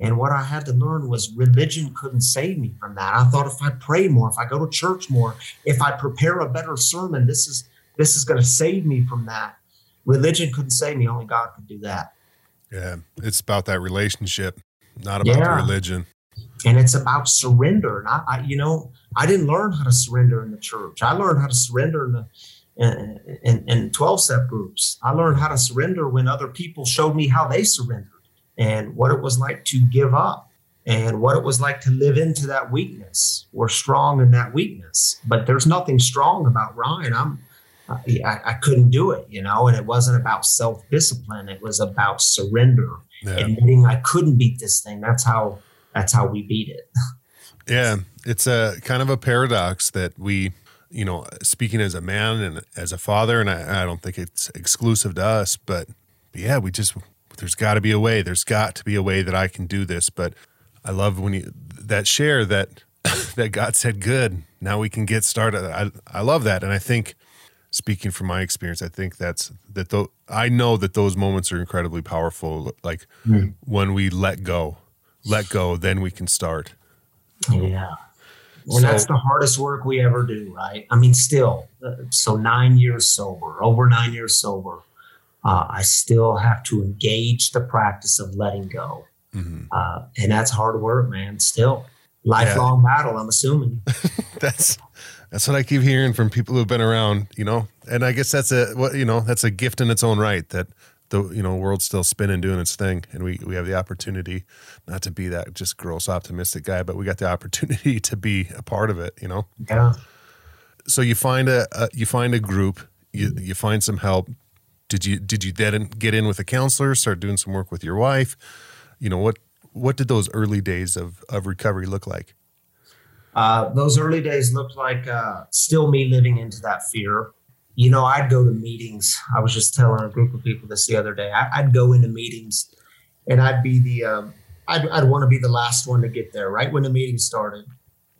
And what I had to learn was religion couldn't save me from that. I thought if I pray more, if I go to church more, if I prepare a better sermon, this is this is going to save me from that. Religion couldn't save me, only God could do that. Yeah, it's about that relationship, not about yeah. the religion. And it's about surrender. And I, I, you know, I didn't learn how to surrender in the church. I learned how to surrender in the in, in 12 step groups. I learned how to surrender when other people showed me how they surrendered and what it was like to give up and what it was like to live into that weakness or strong in that weakness. But there's nothing strong about Ryan. I'm, I, I couldn't do it, you know, and it wasn't about self discipline. It was about surrender, yeah. admitting I couldn't beat this thing. That's how, that's how we beat it. Yeah. It's a kind of a paradox that we, you know, speaking as a man and as a father, and I, I don't think it's exclusive to us, but, but yeah, we just, there's got to be a way. There's got to be a way that I can do this. But I love when you, that share that, that God said, good, now we can get started. I, I love that. And I think, speaking from my experience, I think that's, that though, I know that those moments are incredibly powerful. Like mm. when we let go, let go, then we can start. Yeah. And so, that's the hardest work we ever do, right? I mean, still, uh, so nine years sober, over nine years sober, uh, I still have to engage the practice of letting go. Mm-hmm. Uh, and that's hard work, man. Still, lifelong yeah. battle, I'm assuming. that's that's what I keep hearing from people who've been around, you know. And I guess that's a what you know, that's a gift in its own right that the you know world's still spinning doing its thing and we we have the opportunity not to be that just gross optimistic guy but we got the opportunity to be a part of it you know? Yeah. So you find a, a you find a group you you find some help. Did you did you then get in with a counselor start doing some work with your wife? You know what what did those early days of of recovery look like? Uh, those early days looked like uh, still me living into that fear. You know, I'd go to meetings. I was just telling a group of people this the other day. I, would go into meetings, and I'd be the um, I'd, I'd want to be the last one to get there, right when the meeting started,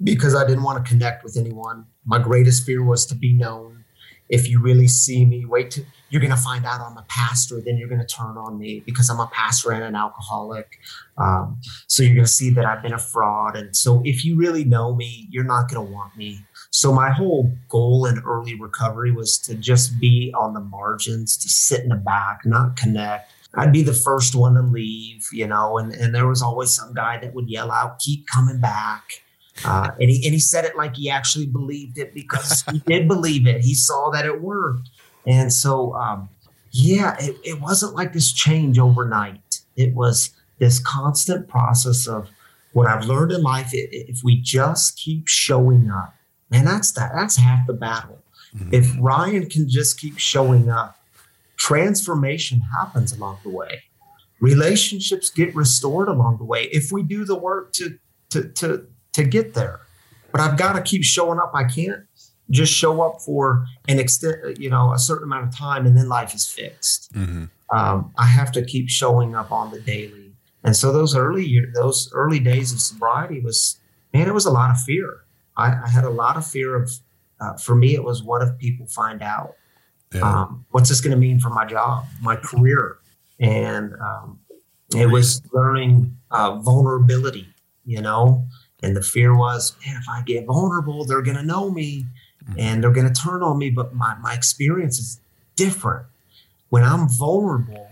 because I didn't want to connect with anyone. My greatest fear was to be known. If you really see me, wait to you're going to find out I'm a pastor, then you're going to turn on me because I'm a pastor and an alcoholic. Um, so you're going to see that I've been a fraud. And so if you really know me, you're not going to want me. So my whole goal in early recovery was to just be on the margins, to sit in the back, not connect. I'd be the first one to leave, you know, and, and there was always some guy that would yell out, keep coming back. Uh, and, he, and he said it like he actually believed it because he did believe it. He saw that it worked. And so, um, yeah, it, it wasn't like this change overnight. It was this constant process of what I've learned in life. If we just keep showing up, man, that's that. That's half the battle. Mm-hmm. If Ryan can just keep showing up, transformation happens along the way. Relationships get restored along the way if we do the work to to to to get there. But I've got to keep showing up. I can't just show up for an extent, you know, a certain amount of time, and then life is fixed. Mm-hmm. Um, I have to keep showing up on the daily, and so those early year, those early days of sobriety was, man, it was a lot of fear. I, I had a lot of fear of, uh, for me, it was what if people find out? Yeah. Um, what's this going to mean for my job, my career, and um, it was learning uh, vulnerability, you know. And the fear was, man, if I get vulnerable, they're going to know me and they're going to turn on me. But my, my experience is different. When I'm vulnerable,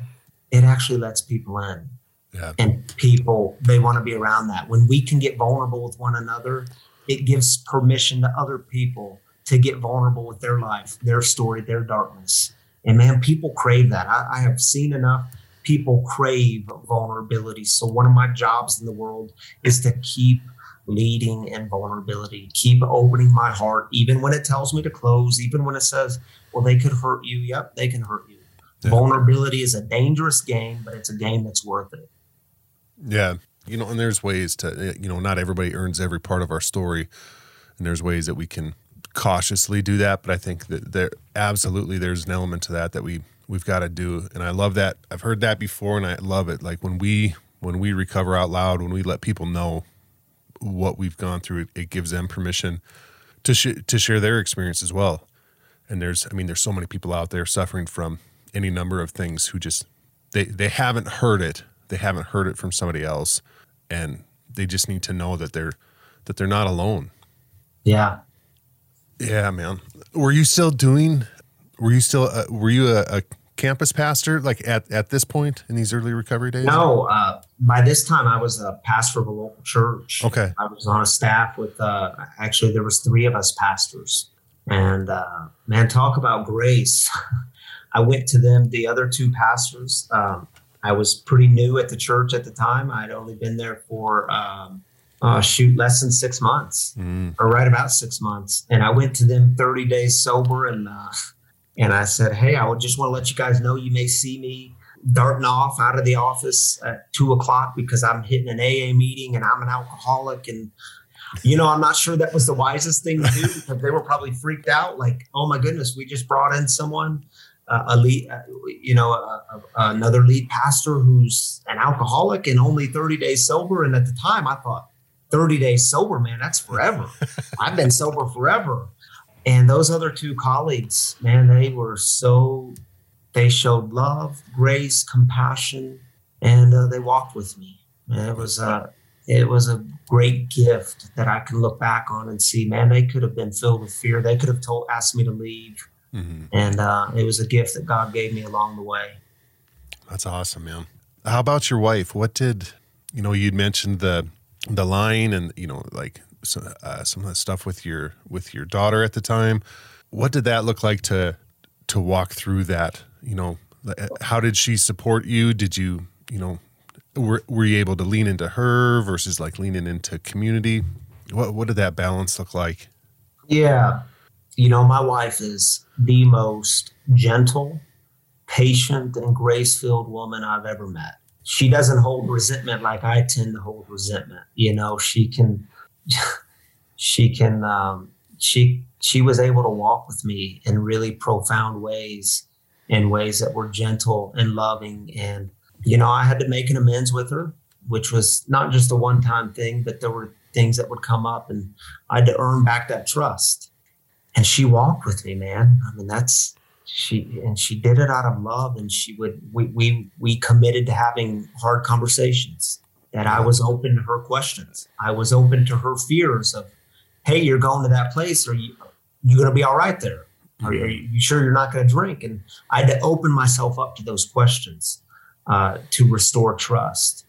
it actually lets people in. Yeah. And people, they want to be around that. When we can get vulnerable with one another, it gives permission to other people to get vulnerable with their life, their story, their darkness. And man, people crave that. I, I have seen enough people crave vulnerability. So, one of my jobs in the world is to keep leading in vulnerability. Keep opening my heart, even when it tells me to close, even when it says, well, they could hurt you. Yep, they can hurt you. Yeah. Vulnerability is a dangerous game, but it's a game that's worth it. Yeah. You know, and there's ways to, eh, you know, not everybody earns every part of our story. And there's ways that we can cautiously do that. But I think that there absolutely there's an element to that that we we've got to do. And I love that. I've heard that before and I love it. Like when we when we recover out loud, when we let people know what we've gone through, it, it gives them permission to sh- to share their experience as well. And there's, I mean, there's so many people out there suffering from any number of things who just they they haven't heard it, they haven't heard it from somebody else, and they just need to know that they're that they're not alone. Yeah. Yeah, man. Were you still doing? Were you still? Uh, were you a, a campus pastor like at, at this point in these early recovery days? No, uh, by this time I was a pastor of a local church. Okay. I was on a staff with, uh, actually there was three of us pastors and, uh, man, talk about grace. I went to them, the other two pastors. Um, I was pretty new at the church at the time. I'd only been there for, um, uh, shoot less than six months mm. or right about six months. And I went to them 30 days sober and, uh, and I said, Hey, I would just want to let you guys know you may see me darting off out of the office at two o'clock because I'm hitting an AA meeting and I'm an alcoholic. And, you know, I'm not sure that was the wisest thing to do because they were probably freaked out. Like, oh my goodness, we just brought in someone, uh, a lead, uh, you know, uh, another lead pastor who's an alcoholic and only 30 days sober. And at the time, I thought, 30 days sober, man, that's forever. I've been sober forever. And those other two colleagues, man, they were so, they showed love, grace, compassion, and uh, they walked with me. And it was a, it was a great gift that I can look back on and see, man, they could have been filled with fear. They could have told, asked me to leave. Mm-hmm. And uh, it was a gift that God gave me along the way. That's awesome, man. How about your wife? What did, you know, you'd mentioned the, the line and, you know, like some, uh, some of the stuff with your with your daughter at the time. What did that look like to to walk through that? You know, how did she support you? Did you you know were were you able to lean into her versus like leaning into community? What what did that balance look like? Yeah, you know, my wife is the most gentle, patient, and grace filled woman I've ever met. She doesn't hold resentment like I tend to hold resentment. You know, she can she can um, she she was able to walk with me in really profound ways in ways that were gentle and loving and you know i had to make an amends with her which was not just a one-time thing but there were things that would come up and i had to earn back that trust and she walked with me man. I mean that's she and she did it out of love and she would we we we committed to having hard conversations that i was open to her questions. I was open to her fears of hey you're going to that place are you you going to be all right there? Are, are you sure you're not going to drink? And i had to open myself up to those questions uh, to restore trust.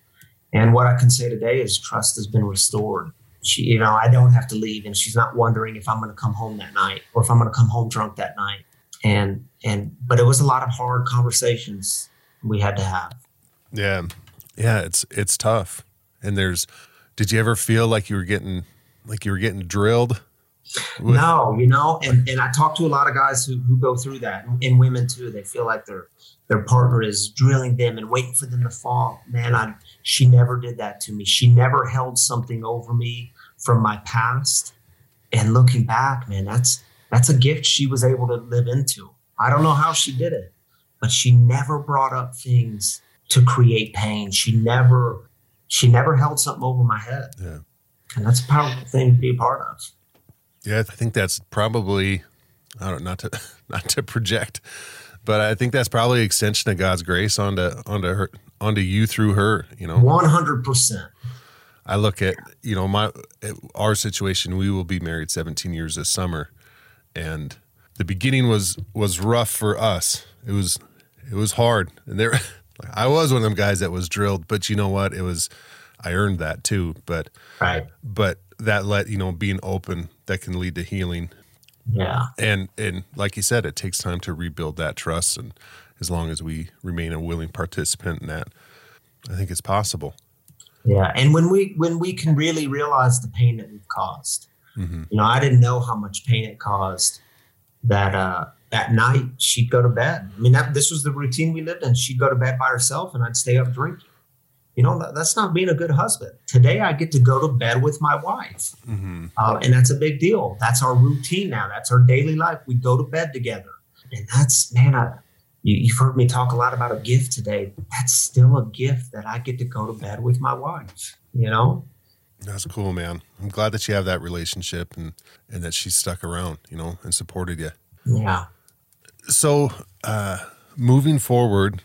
And what i can say today is trust has been restored she you know i don't have to leave and she's not wondering if i'm going to come home that night or if i'm going to come home drunk that night and and but it was a lot of hard conversations we had to have Yeah. Yeah, it's it's tough. And there's did you ever feel like you were getting like you were getting drilled? With- no you know and and i talk to a lot of guys who, who go through that and women too they feel like their their partner is drilling them and waiting for them to fall. Man i she never did that to me. She never held something over me from my past. And looking back man that's that's a gift she was able to live into. I don't know how she did it but she never brought up things to create pain. She never she never held something over my head. Yeah. and that's a powerful thing to be a part of. Yeah, I think that's probably I don't not to not to project, but I think that's probably extension of God's grace onto onto her onto you through her. You know, 100% I look at you know my our situation. We will be married 17 years this summer, and the beginning was was rough for us. It was it was hard, and there I was one of them guys that was drilled. But you know what? It was I earned that too. But right but that let you know being open that can lead to healing yeah. And and like you said it takes time to rebuild that trust and as long as we remain a willing participant in that i think it's possible. Yeah and when we when we can really realize the pain that we've caused. Hmm you know i didn't know how much pain it caused that uh at night she'd go to bed. I mean that this was the routine we lived in. She'd go to bed by herself and i'd stay up drinking you know that, that's not being a good husband. Today i get to go to bed with my wife. Hmm uh, and that's a big deal. That's our routine now. That's our daily life. We go to bed together. And that's man I, you, you've heard me talk a lot about a gift today. That's still a gift that i get to go to bed with my wife you know? That's cool man. I'm glad that you have that relationship and and that she stuck around you know and supported you. Yeah. So uh moving forward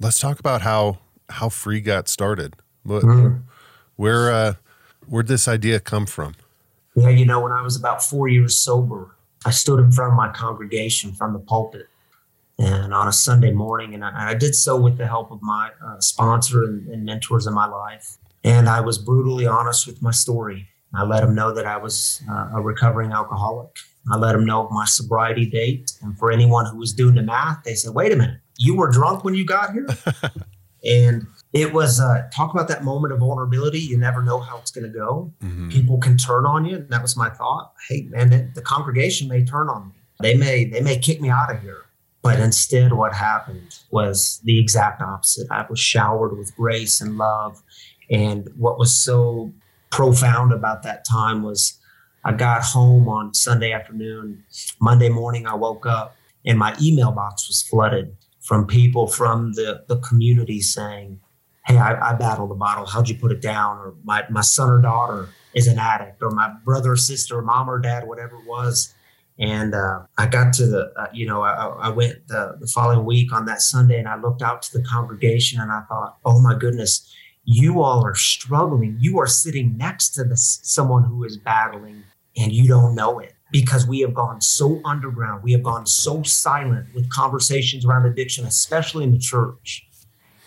let's talk about how how free got started what, Mhm. where uh where'd this idea come from Yeah, you know, when I was about four years sober, I stood in front of my congregation from the pulpit and on a Sunday morning, and I, I did so with the help of my uh, sponsor and, and mentors in my life. And I was brutally honest with my story. I let them know that I was uh, a recovering alcoholic. I let them know of my sobriety date. And for anyone who was doing the math, they said, wait a minute, you were drunk when you got here? and it was uh, talk about that moment of vulnerability. You never know how it's going to go Mhm. people can turn on you. And that was my thought. Hey, man, the- the congregation may turn on me. They may they may kick me out of here. But instead, what happened was the exact opposite. I was showered with grace and love. And what was so profound about that time was I got home on Sunday afternoon. Monday morning, I woke up and my email box was flooded from people from the, the community saying, Hey, I, I battled the bottle. How'd you put it down? Or my, my son or daughter is an addict, or my brother or sister, mom or dad, whatever it was. And uh, I got to the, uh, you know, I, I went the, the following week on that Sunday and I looked out to the congregation and I thought, oh my goodness, you all are struggling. You are sitting next to this, someone who is battling and you don't know it because we have gone so underground. We have gone so silent with conversations around addiction, especially in the church.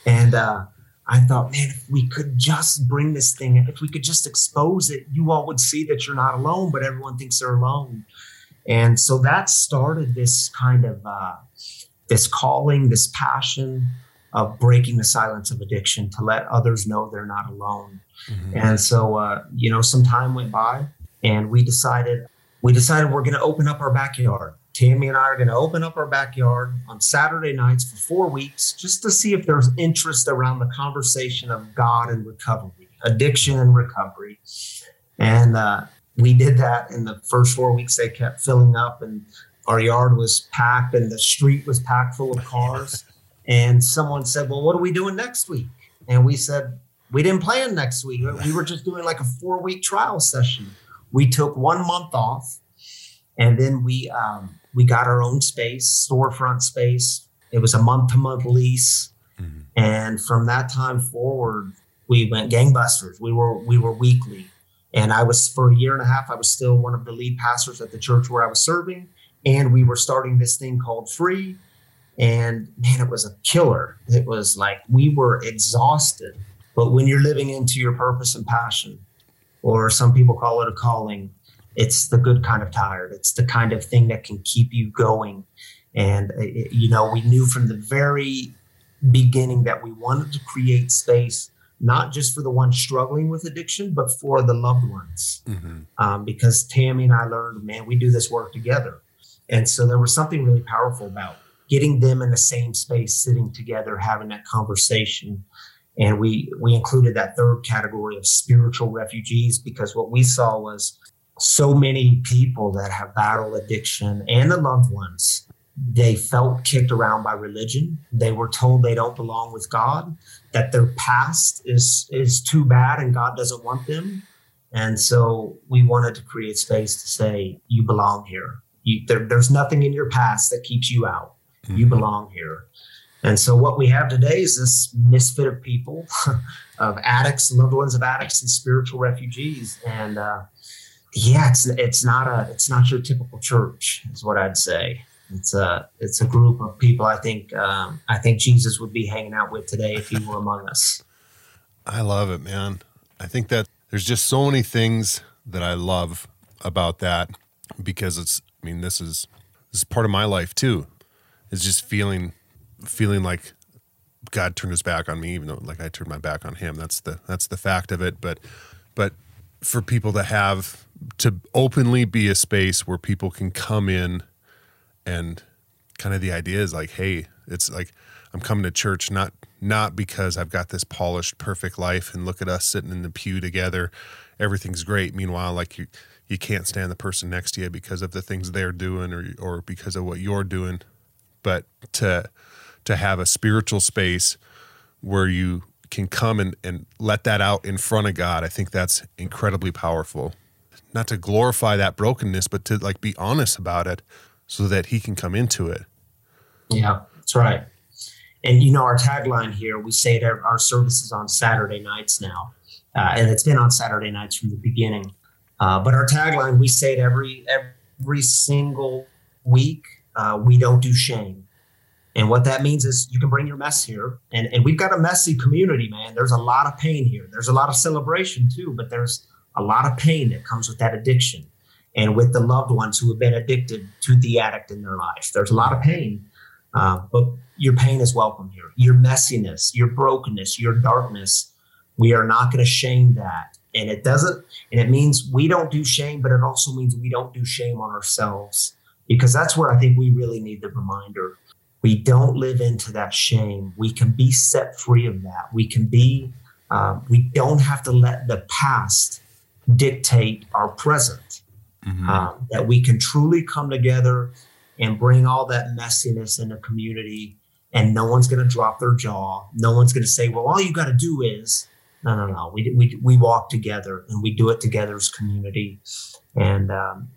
And uh, I thought, man, if we could just bring this thing, if we could just expose it, you all would see that you're not alone, but everyone thinks they're alone. And so that started this kind of uh, this calling, this passion of breaking the silence of addiction to let others know they're not alone. Mhm. And so, uh, you know, some time went by, and we decided we decided we're going to open up our backyard. Tammy and I are going to open up our backyard on Saturday nights for four weeks, just to see if there's interest around the conversation of God and recovery, addiction and recovery. And uh, we did that in the first four weeks. They kept filling up, and our yard was packed, and the street was packed full of cars. and someone said, "Well, what are we doing next week?" And we said, "We didn't plan next week. We were just doing like a four week trial session. We took one month off, and then we um, we got our own space, storefront space. It was a month to month lease." Mm-hmm. And from that time forward, we went gangbusters. We were we were weekly. And I was for a year and a half, I was still one of the lead pastors at the church where I was serving. And we were starting this thing called Free. And man, it was a killer. It was like we were exhausted. But when you're living into your purpose and passion, or some people call it a calling, it's the good kind of tired. It's the kind of thing that can keep you going. And, uh, you know, we knew from the very beginning that we wanted to create space not just for the ones struggling with addiction, but for the loved ones. Mm-hmm. Um, because Tammy and I learned, man, we do this work together. And so there was something really powerful about getting them in the same space, sitting together, having that conversation. And we we included that third category of spiritual refugees because what we saw was so many people that have battled addiction and the loved ones they felt kicked around by religion. They were told they don't belong with God, that their past is is too bad and God doesn't want them. And so we wanted to create space to say, you belong here. You, there, there's nothing in your past that keeps you out. Mm-hmm. You belong here. And so what we have today is this misfit of people, of addicts, loved ones of addicts, and spiritual refugees. And uh, yeah, it's it's not a it's not your typical church, is what I'd say. It's a it's a group of people I think um, I think Jesus would be hanging out with today if he were among us. I love it, man. I think that there's just so many things that I love about that because it's I mean this is this is part of my life too. Is just feeling feeling like God turned his back on me even though like I turned my back on him. That's the that's the fact of it, but but for people to have to openly be a space where people can come in and kind of the idea is like hey it's like i'm coming to church not not because i've got this polished perfect life and look at us sitting in the pew together. Everything's great. Meanwhile like you you can't stand the person next to you because of the things they're doing or or because of what you're doing. But to to have a spiritual space where you can come and, and let that out in front of God, I think that's incredibly powerful. Not to glorify that brokenness, but to like be honest about it so that he can come into it. Yeah, that's right. And you know, our tagline here, we say that our service is on Saturday nights now, uh, and it's been on Saturday nights from the beginning. Uh, but our tagline, we say it every every single week. Uh, we don't do shame. And what that means is you can bring your mess here. And, and we've got a messy community, man. There's a lot of pain here. There's a lot of celebration too, but there's a lot of pain that comes with that addiction and with the loved ones who have been addicted to the addict in their life. There's a lot of pain, uh, but your pain is welcome here. Your messiness, your brokenness, your darkness, we are not going to shame that. And it doesn't, and it means we don't do shame, but it also means we don't do shame on ourselves because that's where I think we really need the reminder. We don't live into that shame. We can be set free of that. We can be, uh, we don't have to let the past dictate our present mm-hmm. um, that we can truly come together and bring all that messiness in the community and no one's going to drop their jaw no one's going to say well all you got to do is no no no we, we, we walk together and we do it together as community and um,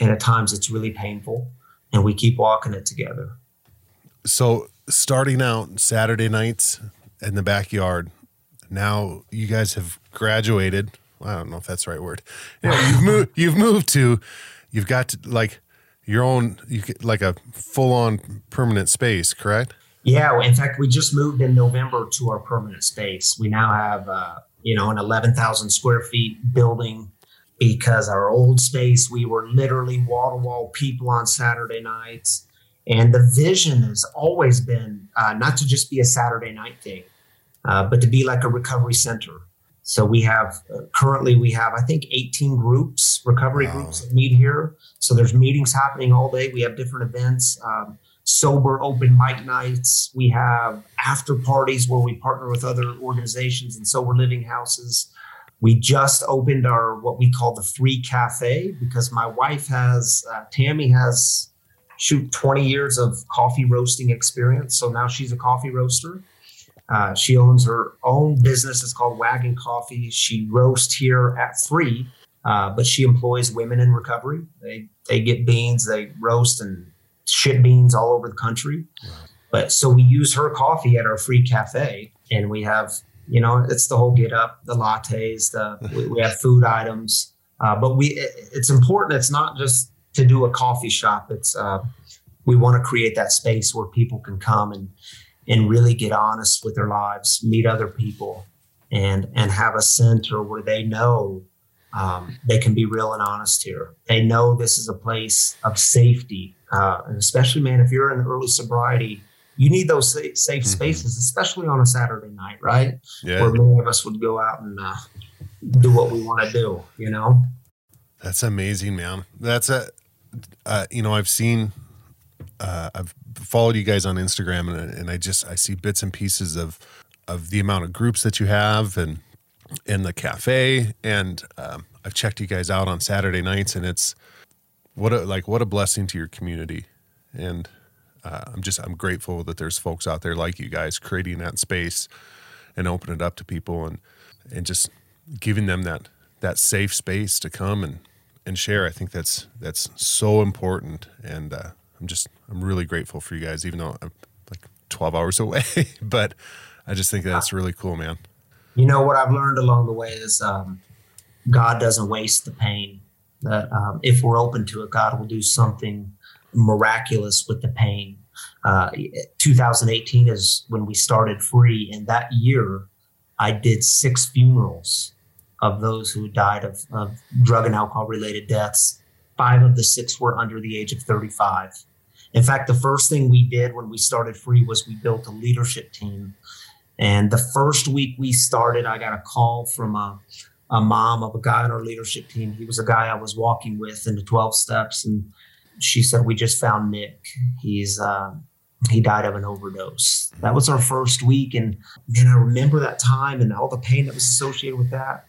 and at times it's really painful and we keep walking it together so starting out saturday nights in the backyard now you guys have graduated I don't know if that's the right word. Yeah, you've moved. You've moved to. You've got to, like your own. You get like a full on permanent space, correct? Yeah. In fact, we just moved in November to our permanent space. We now have, uh, you know, an eleven thousand square feet building because our old space we were literally wall to wall people on Saturday nights. And the vision has always been uh, not to just be a Saturday night thing, uh, but to be like a recovery center so we have uh, currently we have I think 18 groups, recovery wow. groups that meet here. So there's meetings happening all day. We have different events, um, sober open mic nights. We have after parties where we partner with other organizations and sober living houses. We just opened our what we call the free cafe because my wife has uh, Tammy has shoot 20 years of coffee roasting experience. So now she's a coffee roaster. Uh, she owns her own business. It's called Wagon Coffee. She roasts here at free, uh, but she employs women in recovery. They they get beans, they roast and ship beans all over the country. Wow. But so we use her coffee at our free cafe, and we have you know it's the whole get up, the lattes, the we, we have food items. Uh, but we it, it's important. It's not just to do a coffee shop. It's uh, we want to create that space where people can come and and really get honest with their lives, meet other people, and and have a center where they know um, they can be real and honest here. They know this is a place of safety, uh, and especially, man, if you're in early sobriety, you need those safe, mm-hmm. spaces, especially on a Saturday night, right? Yeah. Where many of us would go out and uh, do what we want to do, you know. That's amazing, man. That's a uh, you know, I've seen, uh, I've followed you guys on Instagram, and, and I just I see bits and pieces of of the amount of groups that you have, and in the cafe, and um, I've checked you guys out on Saturday nights, and it's what a like what a blessing to your community, and uh, I'm just I'm grateful that there's folks out there like you guys creating that space and open it up to people and and just giving them that that safe space to come and and share. I think that's that's so important, and uh, I'm just I'm really grateful for you guys, even though I'm like 12 hours away. but I just think that's really cool, man. You know what I've learned along the way is um, God doesn't waste the pain. That um, if we're open to it, God will do something miraculous with the pain. Uh, 2018 is when we started free, and that year I did six funerals of those who died of, of drug and alcohol related deaths. Five of the six were under the age of 35. In fact, the first thing we did when we started free was we built a leadership team. And the first week we started, I got a call from a, a mom of a guy on our leadership team. He was a guy I was walking with in the 12 steps. And she said, We just found Nick. He's, uh, he died of an overdose. That was our first week. And man, I remember that time and all the pain that was associated with that.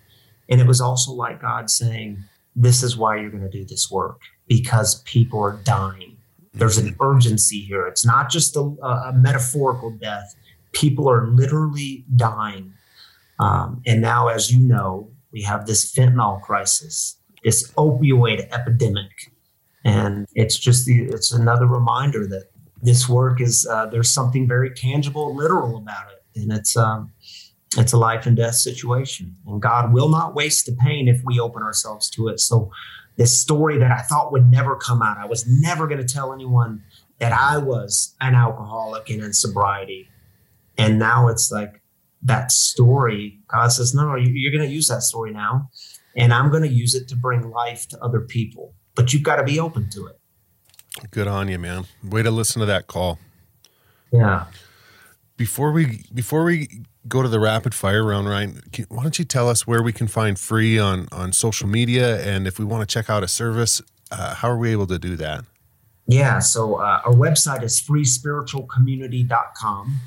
And it was also like God saying, This is why you're going to do this work because people are dying. There's an urgency here. It's not just a, a metaphorical death, people are literally dying. Um, and now, as you know, we have this fentanyl crisis, this opioid epidemic. And it's just the, it's another reminder that this work is, uh, there's something very tangible, literal about it. And it's, um, it's a life and death situation. And God will not waste the pain if we open ourselves to it. So, this story that I thought would never come out, I was never going to tell anyone that I was an alcoholic and in sobriety. And now it's like that story, God says, No, you're going to use that story now. And I'm going to use it to bring life to other people. But you've got to be open to it. Good on you, man. Way to listen to that call. Yeah. Before we before we go to the rapid fire round, Ryan, can, why don't you tell us where we can find free on on social media, and if we want to check out a service, uh, how are we able to do that? Yeah, so uh, our website is freespiritualcommunity.com.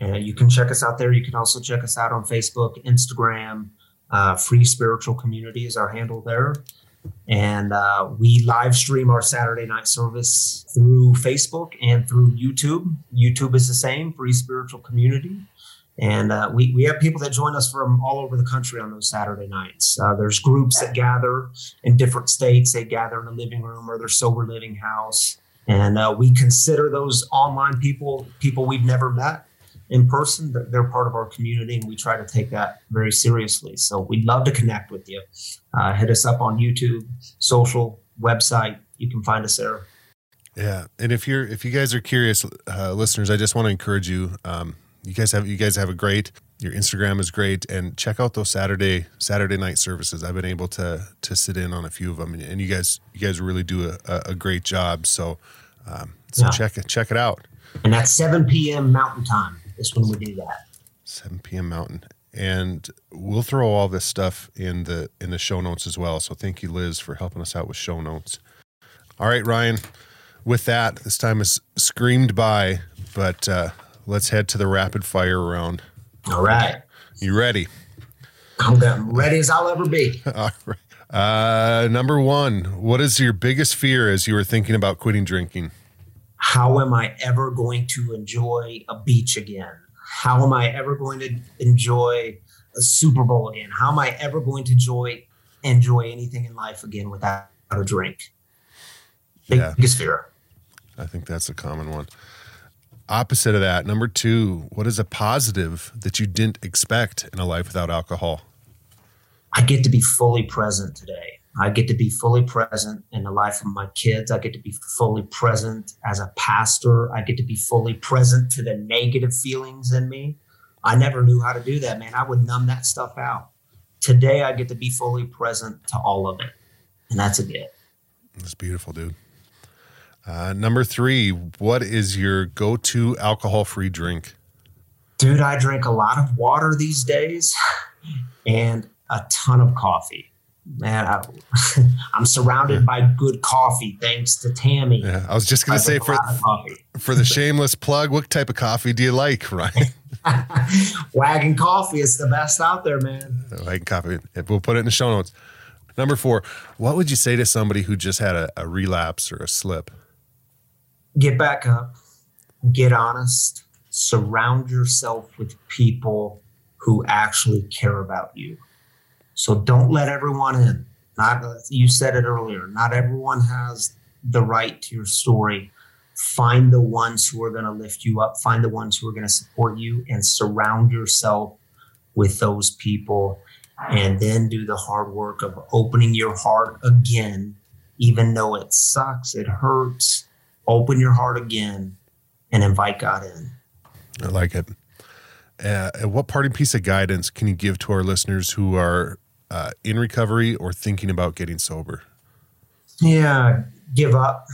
And you can check us out there. You can also check us out on Facebook, Instagram. Uh, Free Spiritual Community is our handle there. And uh, we live stream our Saturday night service through Facebook and through YouTube. YouTube is the same, Free Spiritual Community. And uh, we, we have people that join us from all over the country on those Saturday nights. Uh, there's groups that gather in different states. They gather in a living room or their sober living house. And uh, we consider those online people people we've never met in person. They're part of our community, and we try to take that very seriously. So we'd love to connect with you. Uh, hit us up on YouTube, social, website. You can find us there. Yeah, and if you're if you guys are curious, uh, listeners, I just want to encourage you. Um, you guys have you guys have a great your Instagram is great and check out those Saturday Saturday night services. I've been able to to sit in on a few of them and, and you guys you guys really do a, a great job. So um, so yeah. check it check it out. And that's 7 p.m. Mountain Time is when we do that. 7 p.m. Mountain. And we'll throw all this stuff in the in the show notes as well. So thank you, Liz, for helping us out with show notes. All right, Ryan. With that, this time is screamed by, but uh, let's head to the rapid fire round. All right. You ready? I'm ready as I'll ever be. All right. Uh, number one, what is your biggest fear as you were thinking about quitting drinking? How am I ever going to enjoy a beach again? How am I ever going to enjoy a Super Bowl again? How am I ever going to enjoy enjoy anything in life again without a drink? Yeah. Biggest fear. I think that's a common one. Opposite of that, number two, what is a positive that you didn't expect in a life without alcohol? I get to be fully present today. I get to be fully present in the life of my kids. I get to be fully present as a pastor. I get to be fully present to the negative feelings in me. I never knew how to do that, man. I would numb that stuff out. Today, I get to be fully present to all of it. And that's a gift. That's beautiful, dude. Uh, number three, what is your go to alcohol free drink? Dude, I drink a lot of water these days and a ton of coffee. Man, I, am surrounded by good coffee thanks to Tammy. Yeah, I was just going to say for, lot of coffee. for the shameless plug, what type of coffee do you like, Ryan? Wagon coffee is the best out there, man. like coffee. We'll put it in the show notes. Number four, what would you say to somebody who just had a, a relapse or a slip? Get back up, get honest, surround yourself with people who actually care about you. So don't let everyone in. Not you said it earlier. Not everyone has the right to your story. Find the ones who are going to lift you up. Find the ones who are going to support you, and surround yourself with those people. And then do the hard work of opening your heart again, even though it sucks, it hurts. Open your heart again, and invite God in. I like it. Uh, what parting piece of guidance can you give to our listeners who are uh, in recovery or thinking about getting sober? Yeah, give up.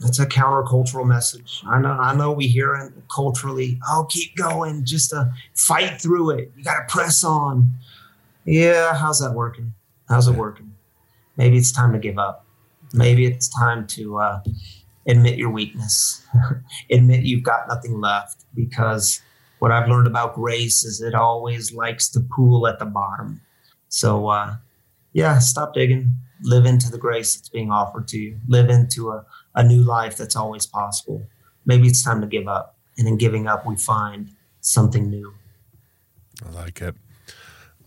That's a countercultural message. I know. I know. We hear it culturally. Oh, keep going. Just to fight through it. You got to press on. Yeah. How's that working? How's it working? Maybe it's time to give up. Maybe it's time to uh, admit your weakness. admit you've got nothing left. Because what I've learned about grace is it always likes to pool at the bottom. So, uh, yeah, stop digging. Live into the grace that's being offered to you. Live into a, a new life that's always possible. Maybe it's time to give up. And in giving up, we find something new. I like it.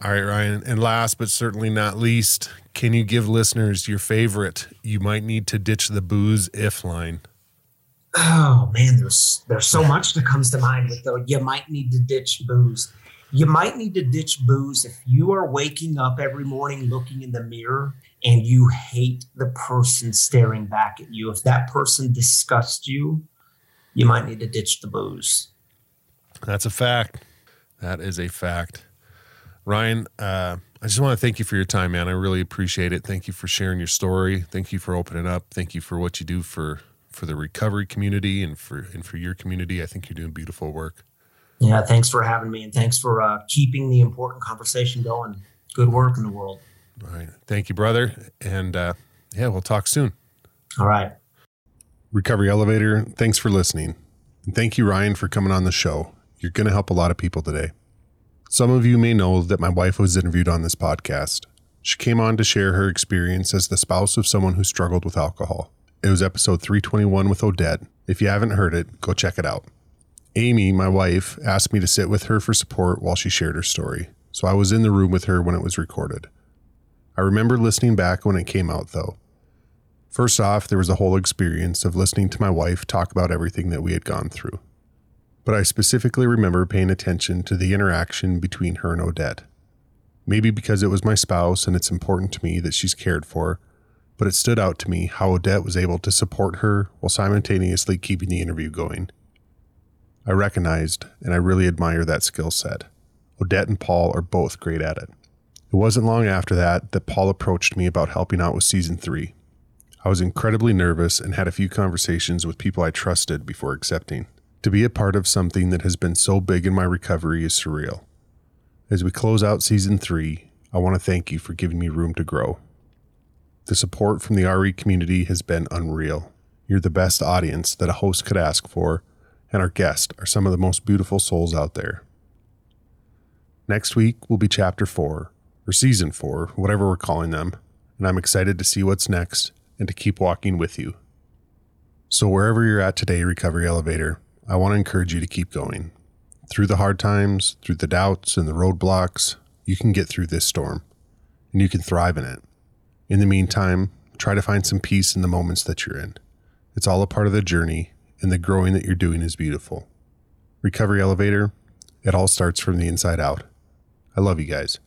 All right, Ryan. And last but certainly not least, can you give listeners your favorite you might need to ditch the booze if line? Oh man, there's there's so much that comes to mind with the you might need to ditch booze. You might need to ditch booze if you are waking up every morning looking in the mirror and you hate the person staring back at you. If that person disgusts you, you might need to ditch the booze. That's a fact. That is a fact. Ryan, uh, I just want to thank you for your time, man. I really appreciate it. Thank you for sharing your story. Thank you for opening up. Thank you for what you do for for the recovery community and for and for your community. I think you're doing beautiful work. Yeah, thanks for having me, and thanks for uh, keeping the important conversation going. Good work in the world. All right. Thank you, brother. And uh, yeah, we'll talk soon. All right. Recovery Elevator, thanks for listening. And thank you, Ryan, for coming on the show. You're going to help a lot of people today. Some of you may know that my wife was interviewed on this podcast. She came on to share her experience as the spouse of someone who struggled with alcohol. It was episode 321 with Odette. If you haven't heard it, go check it out. Amy, my wife, asked me to sit with her for support while she shared her story, so I was in the room with her when it was recorded. I remember listening back when it came out, though. First off, there was a whole experience of listening to my wife talk about everything that we had gone through. But I specifically remember paying attention to the interaction between her and Odette. Maybe because it was my spouse and it's important to me that she's cared for, but it stood out to me how Odette was able to support her while simultaneously keeping the interview going. I recognized and I really admire that skill set. Odette and Paul are both great at it. It wasn't long after that that Paul approached me about helping out with season three. I was incredibly nervous and had a few conversations with people I trusted before accepting. To be a part of something that has been so big in my recovery is surreal. As we close out season three, I want to thank you for giving me room to grow. The support from the RE community has been unreal. You're the best audience that a host could ask for, and our guests are some of the most beautiful souls out there. Next week will be chapter four, or season four, whatever we're calling them, and I'm excited to see what's next and to keep walking with you. So, wherever you're at today, Recovery Elevator, I want to encourage you to keep going. Through the hard times, through the doubts and the roadblocks, you can get through this storm and you can thrive in it. In the meantime, try to find some peace in the moments that you're in. It's all a part of the journey, and the growing that you're doing is beautiful. Recovery Elevator, it all starts from the inside out. I love you guys.